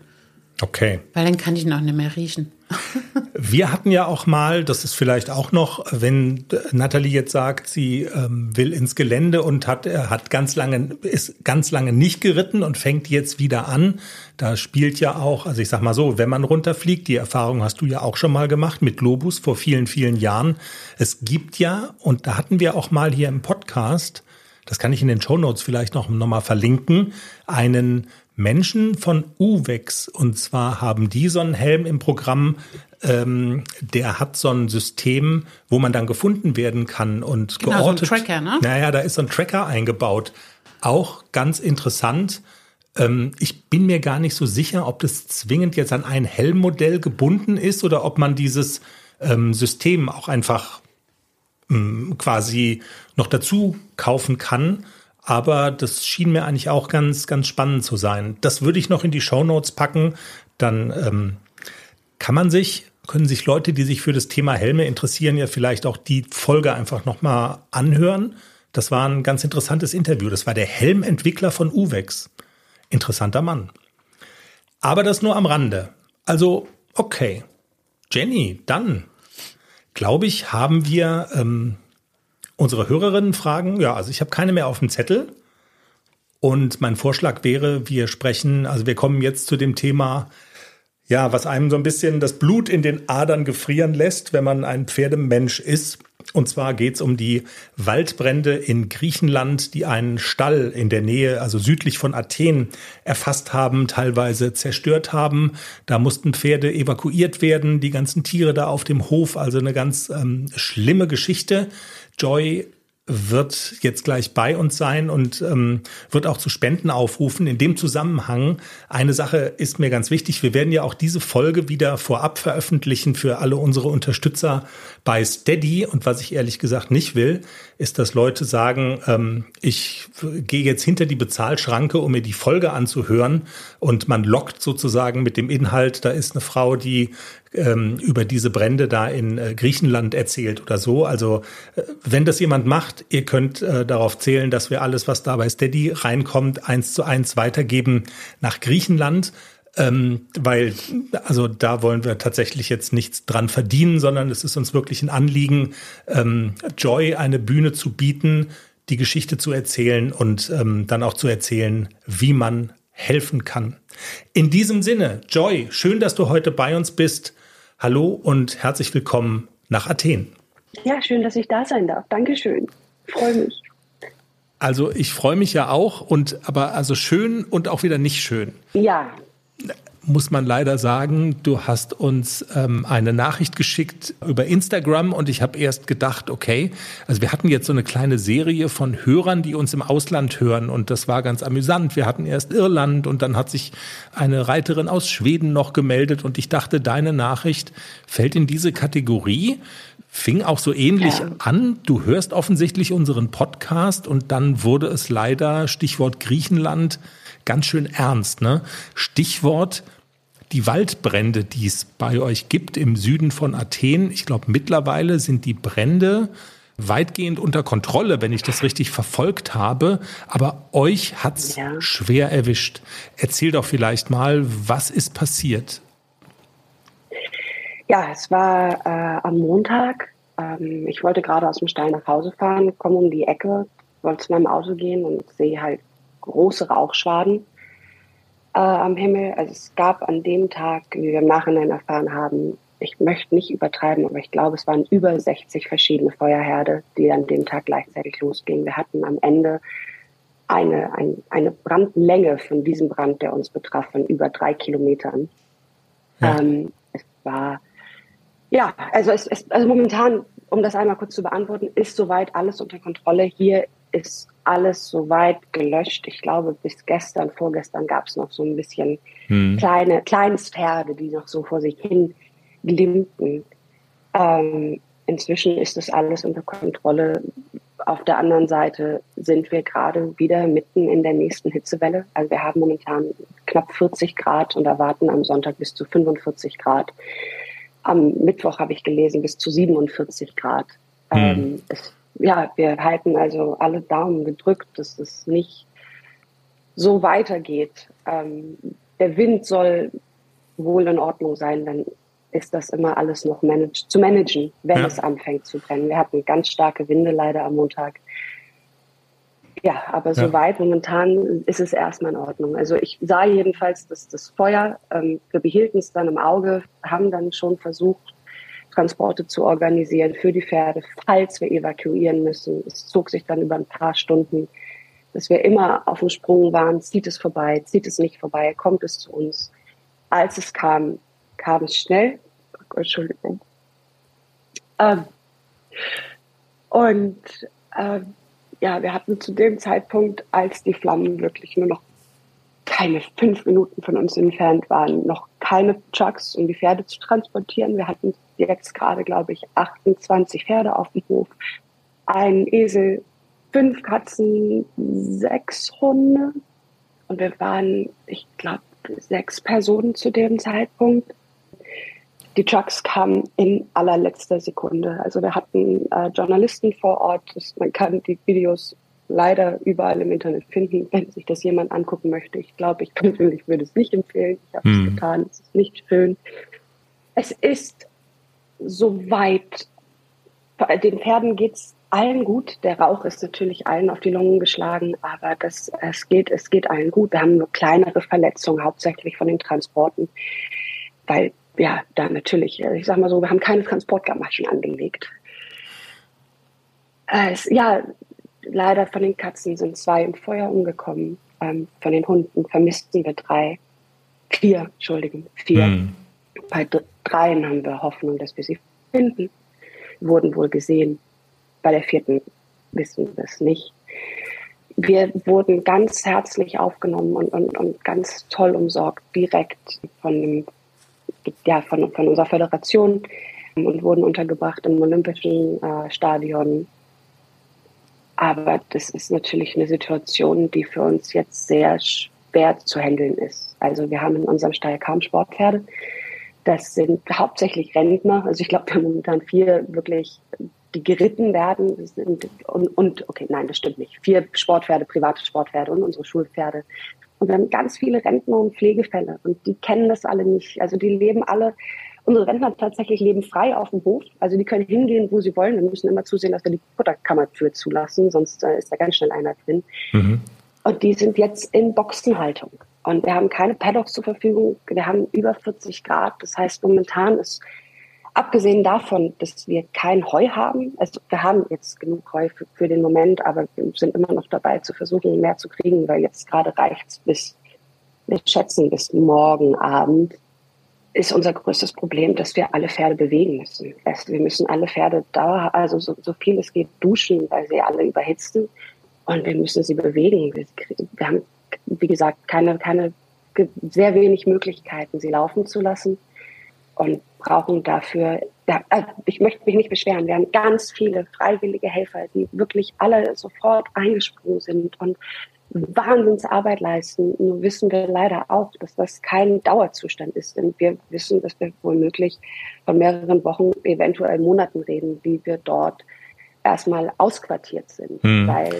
Okay. Weil dann kann ich auch nicht mehr riechen. Wir hatten ja auch mal, das ist vielleicht auch noch, wenn Nathalie jetzt sagt, sie ähm, will ins Gelände und hat, äh, hat ganz lange, ist ganz lange nicht geritten und fängt jetzt wieder an. Da spielt ja auch, also ich sag mal so, wenn man runterfliegt, die Erfahrung hast du ja auch schon mal gemacht mit Globus vor vielen, vielen Jahren. Es gibt ja, und da hatten wir auch mal hier im Podcast, das kann ich in den Show Notes vielleicht noch, noch mal verlinken, einen Menschen von Uwex. Und zwar haben die so einen Helm im Programm, ähm, der hat so ein System, wo man dann gefunden werden kann und genau, geortet. So ein Tracker, ne? Naja, da ist so ein Tracker eingebaut. Auch ganz interessant. Ähm, ich bin mir gar nicht so sicher, ob das zwingend jetzt an ein Helmmodell gebunden ist oder ob man dieses ähm, System auch einfach ähm, quasi noch dazu kaufen kann aber das schien mir eigentlich auch ganz, ganz spannend zu sein. Das würde ich noch in die Show Notes packen. Dann ähm, kann man sich, können sich Leute, die sich für das Thema Helme interessieren, ja vielleicht auch die Folge einfach nochmal anhören. Das war ein ganz interessantes Interview. Das war der Helmentwickler von Uwex. Interessanter Mann. Aber das nur am Rande. Also, okay. Jenny, dann glaube ich, haben wir ähm, unsere Hörerinnen fragen. Ja, also ich habe keine mehr auf dem Zettel. Und mein Vorschlag wäre, wir sprechen, also wir kommen jetzt zu dem Thema, ja, was einem so ein bisschen das Blut in den Adern gefrieren lässt, wenn man ein Pferdemensch ist. Und zwar geht's um die Waldbrände in Griechenland, die einen Stall in der Nähe, also südlich von Athen, erfasst haben, teilweise zerstört haben. Da mussten Pferde evakuiert werden, die ganzen Tiere da auf dem Hof, also eine ganz ähm, schlimme Geschichte. Joy wird jetzt gleich bei uns sein und ähm, wird auch zu Spenden aufrufen. In dem Zusammenhang, eine Sache ist mir ganz wichtig. Wir werden ja auch diese Folge wieder vorab veröffentlichen für alle unsere Unterstützer bei Steady. Und was ich ehrlich gesagt nicht will, ist, dass Leute sagen, ähm, ich gehe jetzt hinter die Bezahlschranke, um mir die Folge anzuhören. Und man lockt sozusagen mit dem Inhalt, da ist eine Frau, die ähm, über diese Brände da in äh, Griechenland erzählt oder so. Also äh, wenn das jemand macht, ihr könnt äh, darauf zählen, dass wir alles, was da bei Steady reinkommt, eins zu eins weitergeben nach Griechenland. Ähm, weil, also da wollen wir tatsächlich jetzt nichts dran verdienen, sondern es ist uns wirklich ein Anliegen, ähm, Joy eine Bühne zu bieten, die Geschichte zu erzählen und ähm, dann auch zu erzählen, wie man helfen kann. In diesem Sinne, Joy, schön, dass du heute bei uns bist. Hallo und herzlich willkommen nach Athen. Ja, schön, dass ich da sein darf. Dankeschön. freue mich. Also ich freue mich ja auch und aber also schön und auch wieder nicht schön. Ja, muss man leider sagen, du hast uns ähm, eine Nachricht geschickt über Instagram und ich habe erst gedacht, okay, also wir hatten jetzt so eine kleine Serie von Hörern, die uns im Ausland hören und das war ganz amüsant. Wir hatten erst Irland und dann hat sich eine Reiterin aus Schweden noch gemeldet und ich dachte, deine Nachricht fällt in diese Kategorie. Fing auch so ähnlich ja. an. Du hörst offensichtlich unseren Podcast und dann wurde es leider, Stichwort Griechenland, ganz schön ernst. Ne? Stichwort die Waldbrände, die es bei euch gibt im Süden von Athen. Ich glaube, mittlerweile sind die Brände weitgehend unter Kontrolle, wenn ich das richtig verfolgt habe. Aber euch hat's ja. schwer erwischt. Erzähl doch vielleicht mal, was ist passiert? Ja, es war äh, am Montag. Ähm, ich wollte gerade aus dem Stall nach Hause fahren, komme um die Ecke, wollte zu meinem Auto gehen und sehe halt große Rauchschwaden äh, am Himmel. Also es gab an dem Tag, wie wir im Nachhinein erfahren haben, ich möchte nicht übertreiben, aber ich glaube, es waren über 60 verschiedene Feuerherde, die an dem Tag gleichzeitig losgingen. Wir hatten am Ende eine, ein, eine Brandlänge von diesem Brand, der uns betraf, von über drei Kilometern. Ja. Ähm, es war, ja, also, es, es, also momentan, um das einmal kurz zu beantworten, ist soweit alles unter Kontrolle. Hier ist alles soweit gelöscht. Ich glaube, bis gestern, vorgestern gab es noch so ein bisschen hm. kleine Kleinstherde, die noch so vor sich hin glimmten. Ähm, inzwischen ist das alles unter Kontrolle. Auf der anderen Seite sind wir gerade wieder mitten in der nächsten Hitzewelle. Also wir haben momentan knapp 40 Grad und erwarten am Sonntag bis zu 45 Grad. Am Mittwoch habe ich gelesen bis zu 47 Grad. Hm. Ähm, es ja, wir halten also alle Daumen gedrückt, dass es nicht so weitergeht. Ähm, der Wind soll wohl in Ordnung sein, dann ist das immer alles noch manage zu managen, wenn ja. es anfängt zu brennen. Wir hatten ganz starke Winde leider am Montag. Ja, aber ja. soweit momentan ist es erstmal in Ordnung. Also ich sah jedenfalls, dass das Feuer, ähm, wir behielten es dann im Auge, haben dann schon versucht, Transporte zu organisieren für die Pferde, falls wir evakuieren müssen. Es zog sich dann über ein paar Stunden, dass wir immer auf dem Sprung waren, zieht es vorbei, zieht es nicht vorbei, kommt es zu uns. Als es kam, kam es schnell. Entschuldigung. Ähm, und äh, ja, wir hatten zu dem Zeitpunkt, als die Flammen wirklich nur noch keine fünf Minuten von uns entfernt waren, noch keine Trucks, um die Pferde zu transportieren. Wir hatten jetzt gerade, glaube ich, 28 Pferde auf dem Hof, ein Esel, fünf Katzen, sechs Hunde. Und wir waren, ich glaube, sechs Personen zu dem Zeitpunkt. Die Trucks kamen in allerletzter Sekunde. Also wir hatten äh, Journalisten vor Ort. Man kann die Videos leider überall im Internet finden, wenn sich das jemand angucken möchte. Ich glaube, ich persönlich würde es nicht empfehlen. Ich habe es hm. getan. Es ist nicht schön. Es ist soweit, den Pferden geht's allen gut. Der Rauch ist natürlich allen auf die Lungen geschlagen, aber das, es geht, es geht allen gut. Wir haben nur kleinere Verletzungen, hauptsächlich von den Transporten, weil, ja, da natürlich, ich sag mal so, wir haben keine Transportgamaschen angelegt. Äh, es, ja, leider von den Katzen sind zwei im Feuer umgekommen. Ähm, von den Hunden vermissten wir drei. Vier, Entschuldigung, vier. Mhm. Bei dreien haben wir Hoffnung, dass wir sie finden. Wurden wohl gesehen. Bei der vierten wissen wir es nicht. Wir wurden ganz herzlich aufgenommen und, und, und ganz toll umsorgt, direkt von, ja, von, von unserer Föderation und wurden untergebracht im Olympischen äh, Stadion. Aber das ist natürlich eine Situation, die für uns jetzt sehr schwer zu handeln ist. Also wir haben in unserem Stall kaum Sportpferde. Das sind hauptsächlich Rentner. Also ich glaube, wir haben momentan vier wirklich, die geritten werden. Sind, und, und, okay, nein, das stimmt nicht. Vier Sportpferde, private Sportpferde und unsere Schulpferde. Und wir haben ganz viele Rentner und Pflegefälle. Und die kennen das alle nicht. Also die leben alle, unsere Rentner tatsächlich leben frei auf dem Hof. Also die können hingehen, wo sie wollen. Wir müssen immer zusehen, dass wir die Futterkammertür zulassen, sonst äh, ist da ganz schnell einer drin. Mhm. Und die sind jetzt in Boxenhaltung. Und wir haben keine Paddocks zur Verfügung. Wir haben über 40 Grad. Das heißt, momentan ist abgesehen davon, dass wir kein Heu haben, also wir haben jetzt genug Heu für, für, den Moment, aber wir sind immer noch dabei zu versuchen, mehr zu kriegen, weil jetzt gerade reicht's bis, wir schätzen, bis morgen Abend ist unser größtes Problem, dass wir alle Pferde bewegen müssen. Wir müssen alle Pferde da, also so, so viel es geht, duschen, weil sie alle überhitzen. Und wir müssen sie bewegen. Wir, wir haben, wie gesagt, keine, keine, sehr wenig Möglichkeiten, sie laufen zu lassen und brauchen dafür, ja, äh, ich möchte mich nicht beschweren, wir haben ganz viele freiwillige Helfer, die wirklich alle sofort eingesprungen sind und Wahnsinnsarbeit leisten. Nur wissen wir leider auch, dass das kein Dauerzustand ist. Denn wir wissen, dass wir womöglich von mehreren Wochen, eventuell Monaten reden, wie wir dort erstmal ausquartiert sind. Hm. Weil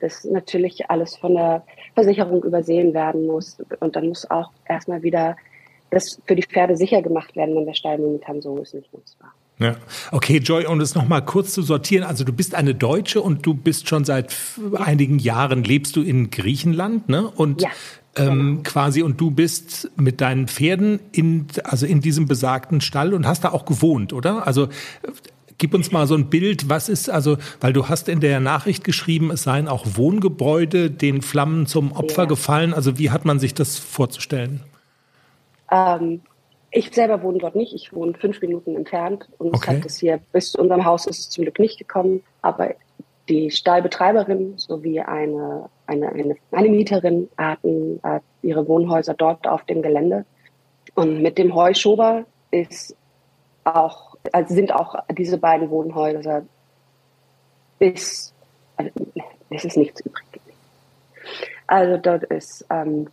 das natürlich alles von der Versicherung übersehen werden muss. Und dann muss auch erstmal wieder das für die Pferde sicher gemacht werden, wenn der Stall momentan so ist, nicht nutzbar. Ja. Okay, Joy, um das nochmal kurz zu sortieren. Also du bist eine Deutsche und du bist schon seit einigen Jahren, lebst du in Griechenland, ne? Und ja. Ähm, genau. quasi und du bist mit deinen Pferden in also in diesem besagten Stall und hast da auch gewohnt, oder? Also Gib uns mal so ein Bild, was ist also, weil du hast in der Nachricht geschrieben, es seien auch Wohngebäude den Flammen zum Opfer ja. gefallen. Also wie hat man sich das vorzustellen? Ähm, ich selber wohne dort nicht. Ich wohne fünf Minuten entfernt und okay. es hier bis zu unserem Haus ist es zum Glück nicht gekommen. Aber die Stallbetreiberin sowie eine, eine, eine, eine Mieterin hatten äh, ihre Wohnhäuser dort auf dem Gelände. Und mit dem Heuschober ist auch, also sind auch diese beiden Wohnhäuser bis, also, es ist nichts übrig. Also dort ist ähm,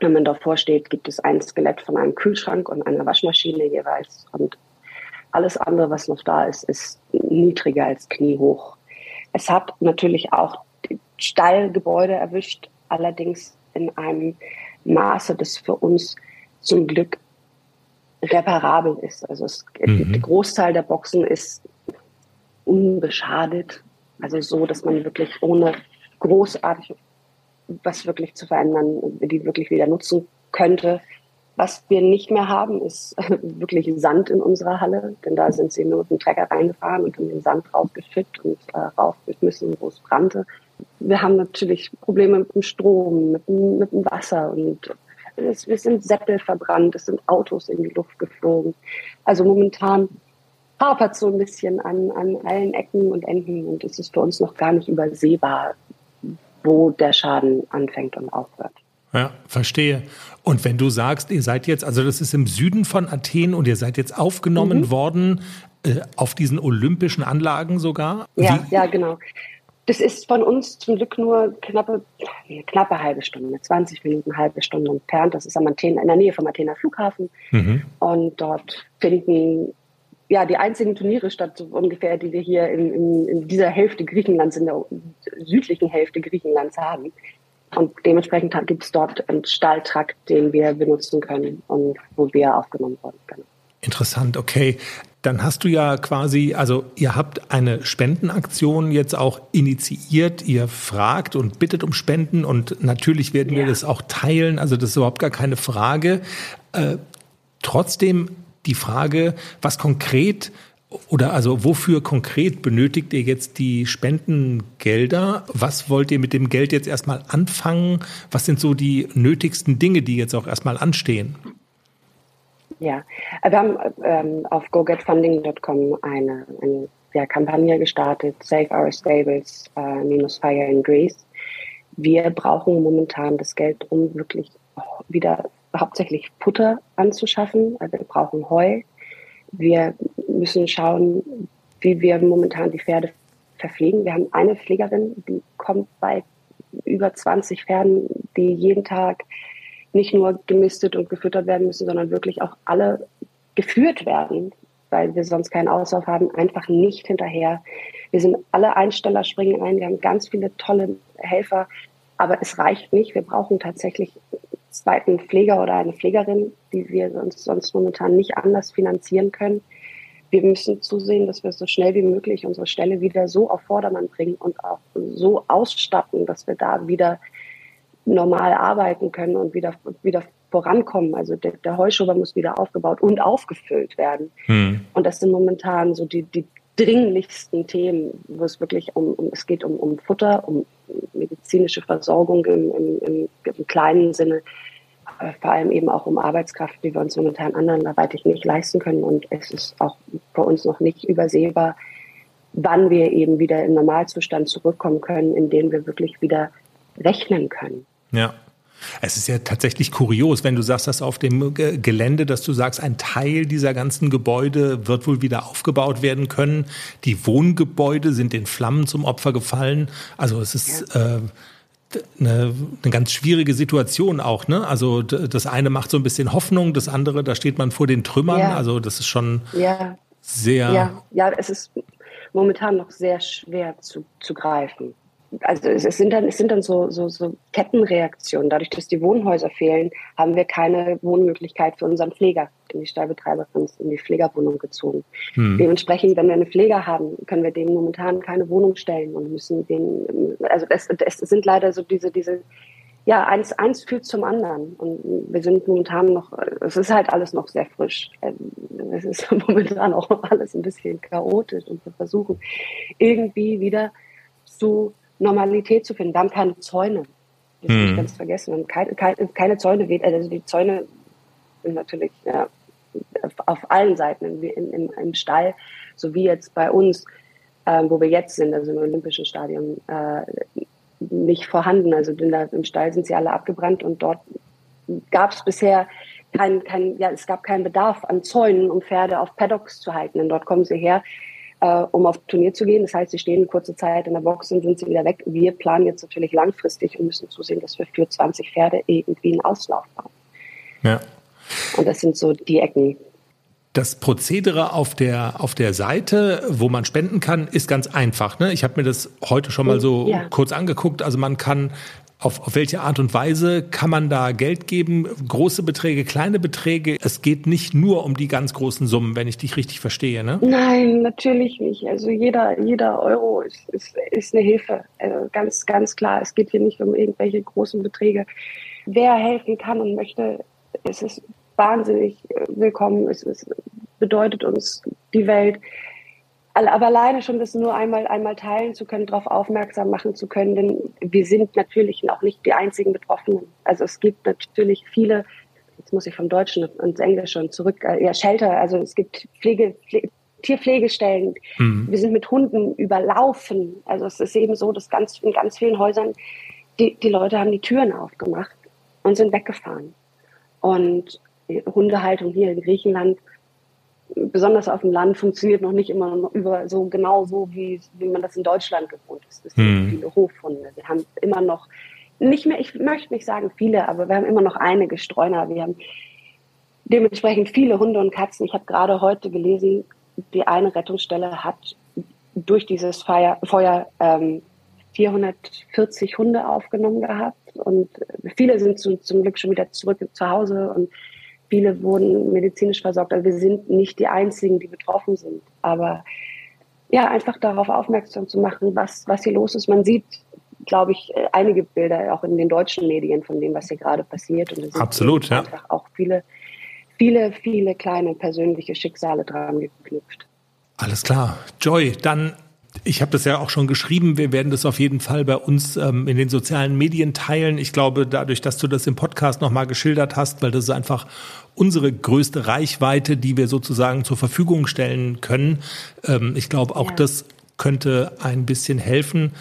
wenn man davor steht, gibt es ein Skelett von einem Kühlschrank und einer Waschmaschine jeweils. Und alles andere, was noch da ist, ist niedriger als kniehoch. Es hat natürlich auch Stallgebäude erwischt, allerdings in einem Maße, das für uns zum Glück reparabel ist. Also es, mhm. der Großteil der Boxen ist unbeschadet. Also so, dass man wirklich ohne großartige was wirklich zu verändern, die wirklich wieder nutzen könnte. Was wir nicht mehr haben, ist wirklich Sand in unserer Halle, denn da sind sie nur mit dem Trecker reingefahren und haben den Sand raufgeschickt und äh, raufgeschmissen, wo es brannte. Wir haben natürlich Probleme mit dem Strom, mit dem, mit dem Wasser und es, es sind Sättel verbrannt, es sind Autos in die Luft geflogen. Also momentan hapert so ein bisschen an, an allen Ecken und Enden und es ist für uns noch gar nicht übersehbar, wo der Schaden anfängt und aufhört. Ja, verstehe. Und wenn du sagst, ihr seid jetzt, also das ist im Süden von Athen und ihr seid jetzt aufgenommen mhm. worden äh, auf diesen olympischen Anlagen sogar? Ja, Wie? ja, genau. Das ist von uns zum Glück nur knappe, knappe halbe Stunde, 20 Minuten, halbe Stunde entfernt. Das ist am Athen, in der Nähe vom Athener Flughafen. Mhm. Und dort finden ja, die einzigen Turniere statt, so ungefähr, die wir hier in, in, in dieser Hälfte Griechenlands, in der südlichen Hälfte Griechenlands haben. Und dementsprechend gibt es dort einen Stalltrakt, den wir benutzen können und wo wir aufgenommen wurden. Genau. Interessant, okay. Dann hast du ja quasi, also ihr habt eine Spendenaktion jetzt auch initiiert. Ihr fragt und bittet um Spenden und natürlich werden ja. wir das auch teilen. Also das ist überhaupt gar keine Frage. Äh, trotzdem die Frage, was konkret oder also wofür konkret benötigt ihr jetzt die Spendengelder? Was wollt ihr mit dem Geld jetzt erstmal anfangen? Was sind so die nötigsten Dinge, die jetzt auch erstmal anstehen? Ja, wir haben ähm, auf gogetfunding.com eine, eine ja, Kampagne gestartet, Save Our Stables, äh, minus Fire in Greece. Wir brauchen momentan das Geld, um wirklich wieder hauptsächlich Futter anzuschaffen. Also wir brauchen Heu. Wir müssen schauen, wie wir momentan die Pferde verpflegen. Wir haben eine Pflegerin, die kommt bei über 20 Pferden, die jeden Tag nicht nur gemistet und gefüttert werden müssen, sondern wirklich auch alle geführt werden, weil wir sonst keinen Auslauf haben, einfach nicht hinterher. Wir sind alle Einsteller springen ein. Wir haben ganz viele tolle Helfer, aber es reicht nicht. Wir brauchen tatsächlich zweiten Pfleger oder eine Pflegerin, die wir sonst, sonst momentan nicht anders finanzieren können. Wir müssen zusehen, dass wir so schnell wie möglich unsere Stelle wieder so auf Vordermann bringen und auch so ausstatten, dass wir da wieder normal arbeiten können und wieder, wieder vorankommen. Also der, der Heuschober muss wieder aufgebaut und aufgefüllt werden. Hm. Und das sind momentan so die, die dringlichsten Themen, wo es wirklich um, um es geht um, um Futter, um medizinische Versorgung im, im, im, im kleinen Sinne, äh, vor allem eben auch um Arbeitskraft, die wir uns momentan anderweitig nicht leisten können. Und es ist auch bei uns noch nicht übersehbar, wann wir eben wieder im Normalzustand zurückkommen können, in dem wir wirklich wieder rechnen können. Ja. Es ist ja tatsächlich kurios, wenn du sagst, dass auf dem Gelände, dass du sagst, ein Teil dieser ganzen Gebäude wird wohl wieder aufgebaut werden können. Die Wohngebäude sind in Flammen zum Opfer gefallen. Also es ist äh, eine, eine ganz schwierige Situation auch. Ne? Also das eine macht so ein bisschen Hoffnung, das andere, da steht man vor den Trümmern. Ja. Also das ist schon ja. sehr. Ja. ja, es ist momentan noch sehr schwer zu, zu greifen also es, sind dann, es sind dann so, so, so Kettenreaktionen. Dadurch, dass die Wohnhäuser fehlen, haben wir keine Wohnmöglichkeit für unseren Pfleger. Die Stallbetreiberin ist in die Pflegerwohnung gezogen. Hm. Dementsprechend, wenn wir eine Pfleger haben, können wir dem momentan keine Wohnung stellen und müssen den, also es, es sind leider so diese, diese, ja, eins, eins führt zum anderen. Und wir sind momentan noch, es ist halt alles noch sehr frisch. Es ist momentan auch alles ein bisschen chaotisch und wir versuchen irgendwie wieder zu Normalität zu finden. Wir haben keine Zäune. Das hm. ich ganz vergessen. Wir haben keine, keine, keine Zäune. Also die Zäune sind natürlich ja, auf allen Seiten im, im, im Stall, so wie jetzt bei uns, äh, wo wir jetzt sind, also im Olympischen Stadion, äh, nicht vorhanden. Also im Stall sind sie alle abgebrannt und dort gab es bisher kein, kein, ja, es gab keinen Bedarf an Zäunen, um Pferde auf Paddocks zu halten. Denn dort kommen sie her, äh, um auf Turnier zu gehen. Das heißt, sie stehen eine kurze Zeit in der Box und sind sie wieder weg. Wir planen jetzt natürlich langfristig und müssen zusehen, dass wir für 20 Pferde irgendwie einen Auslauf haben. Ja. Und das sind so die Ecken. Das Prozedere auf der, auf der Seite, wo man spenden kann, ist ganz einfach. Ne? Ich habe mir das heute schon mal so ja. kurz angeguckt. Also man kann auf, auf welche Art und Weise kann man da Geld geben? Große Beträge, kleine Beträge? Es geht nicht nur um die ganz großen Summen, wenn ich dich richtig verstehe, ne? Nein, natürlich nicht. Also jeder, jeder Euro ist, ist, ist eine Hilfe. Also ganz, ganz klar. Es geht hier nicht um irgendwelche großen Beträge. Wer helfen kann und möchte, es ist wahnsinnig willkommen. Es, es bedeutet uns die Welt aber alleine schon das nur einmal, einmal teilen zu können, darauf aufmerksam machen zu können, denn wir sind natürlich auch nicht die einzigen Betroffenen. Also es gibt natürlich viele, jetzt muss ich vom Deutschen ins Englische und zurück, äh, ja, Shelter, also es gibt Pflege, Pflege Tierpflegestellen. Mhm. Wir sind mit Hunden überlaufen. Also es ist eben so, dass ganz, in ganz vielen Häusern die, die Leute haben die Türen aufgemacht und sind weggefahren. Und Hundehaltung hier in Griechenland besonders auf dem Land funktioniert noch nicht immer über so genau so, wie, wie man das in Deutschland gewohnt ist. Es hm. viele Hofhunde. Wir haben immer noch nicht mehr, ich möchte nicht sagen viele, aber wir haben immer noch einige Streuner. Wir haben dementsprechend viele Hunde und Katzen. Ich habe gerade heute gelesen, die eine Rettungsstelle hat durch dieses Feuer, Feuer ähm, 440 Hunde aufgenommen gehabt und viele sind zu, zum Glück schon wieder zurück zu Hause und Viele wurden medizinisch versorgt. Also wir sind nicht die Einzigen, die betroffen sind. Aber ja, einfach darauf aufmerksam zu machen, was, was hier los ist. Man sieht, glaube ich, einige Bilder auch in den deutschen Medien von dem, was hier gerade passiert. Und es Absolut, ja. Einfach auch viele, viele, viele kleine persönliche Schicksale dran geknüpft. Alles klar. Joy, dann ich habe das ja auch schon geschrieben. Wir werden das auf jeden Fall bei uns ähm, in den sozialen Medien teilen. Ich glaube, dadurch, dass du das im Podcast nochmal geschildert hast, weil das ist einfach unsere größte Reichweite, die wir sozusagen zur Verfügung stellen können. Ähm, ich glaube, auch ja. das könnte ein bisschen helfen.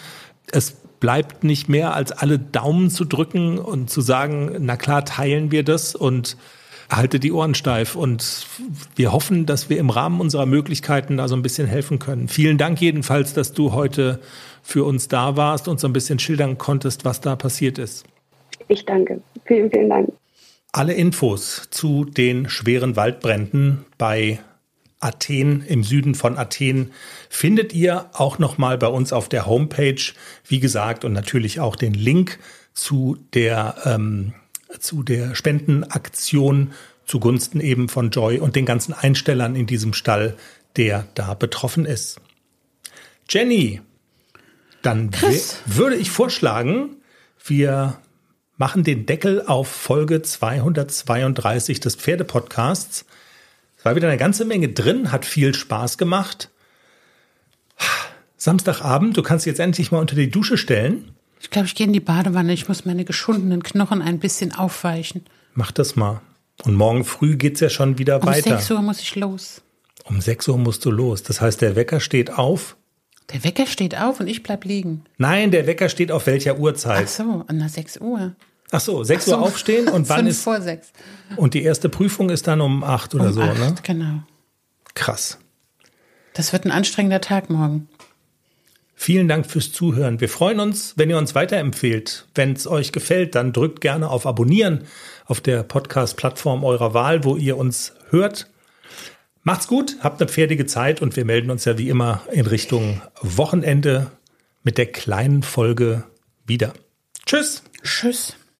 Es bleibt nicht mehr, als alle Daumen zu drücken und zu sagen, na klar, teilen wir das und halte die Ohren steif und wir hoffen, dass wir im Rahmen unserer Möglichkeiten da so ein bisschen helfen können. Vielen Dank jedenfalls, dass du heute für uns da warst und so ein bisschen schildern konntest, was da passiert ist. Ich danke. Vielen, vielen Dank. Alle Infos zu den schweren Waldbränden bei Athen im Süden von Athen findet ihr auch noch mal bei uns auf der Homepage, wie gesagt, und natürlich auch den Link zu der ähm, zu der Spendenaktion zugunsten eben von Joy und den ganzen Einstellern in diesem Stall, der da betroffen ist. Jenny, dann würde ich vorschlagen, wir machen den Deckel auf Folge 232 des Pferdepodcasts. Es war wieder eine ganze Menge drin, hat viel Spaß gemacht. Samstagabend, du kannst jetzt endlich mal unter die Dusche stellen. Ich glaube, ich gehe in die Badewanne. Ich muss meine geschundenen Knochen ein bisschen aufweichen. Mach das mal. Und morgen früh geht's ja schon wieder Um weiter. 6 Uhr muss ich los. Um 6 Uhr musst du los. Das heißt, der Wecker steht auf. Der Wecker steht auf und ich bleib liegen. Nein, der Wecker steht auf welcher Ach Uhrzeit? so, an 6 Uhr. Ach so, 6 Ach so. Uhr aufstehen und wann ist. vor sechs. Und die erste Prüfung ist dann um 8 oder Um so, acht, ne? genau. Krass. Das wird ein anstrengender Tag morgen. Vielen Dank fürs Zuhören. Wir freuen uns, wenn ihr uns weiterempfehlt. Wenn es euch gefällt, dann drückt gerne auf Abonnieren auf der Podcast-Plattform eurer Wahl, wo ihr uns hört. Macht's gut, habt eine pferdige Zeit und wir melden uns ja wie immer in Richtung Wochenende mit der kleinen Folge wieder. Tschüss! Tschüss.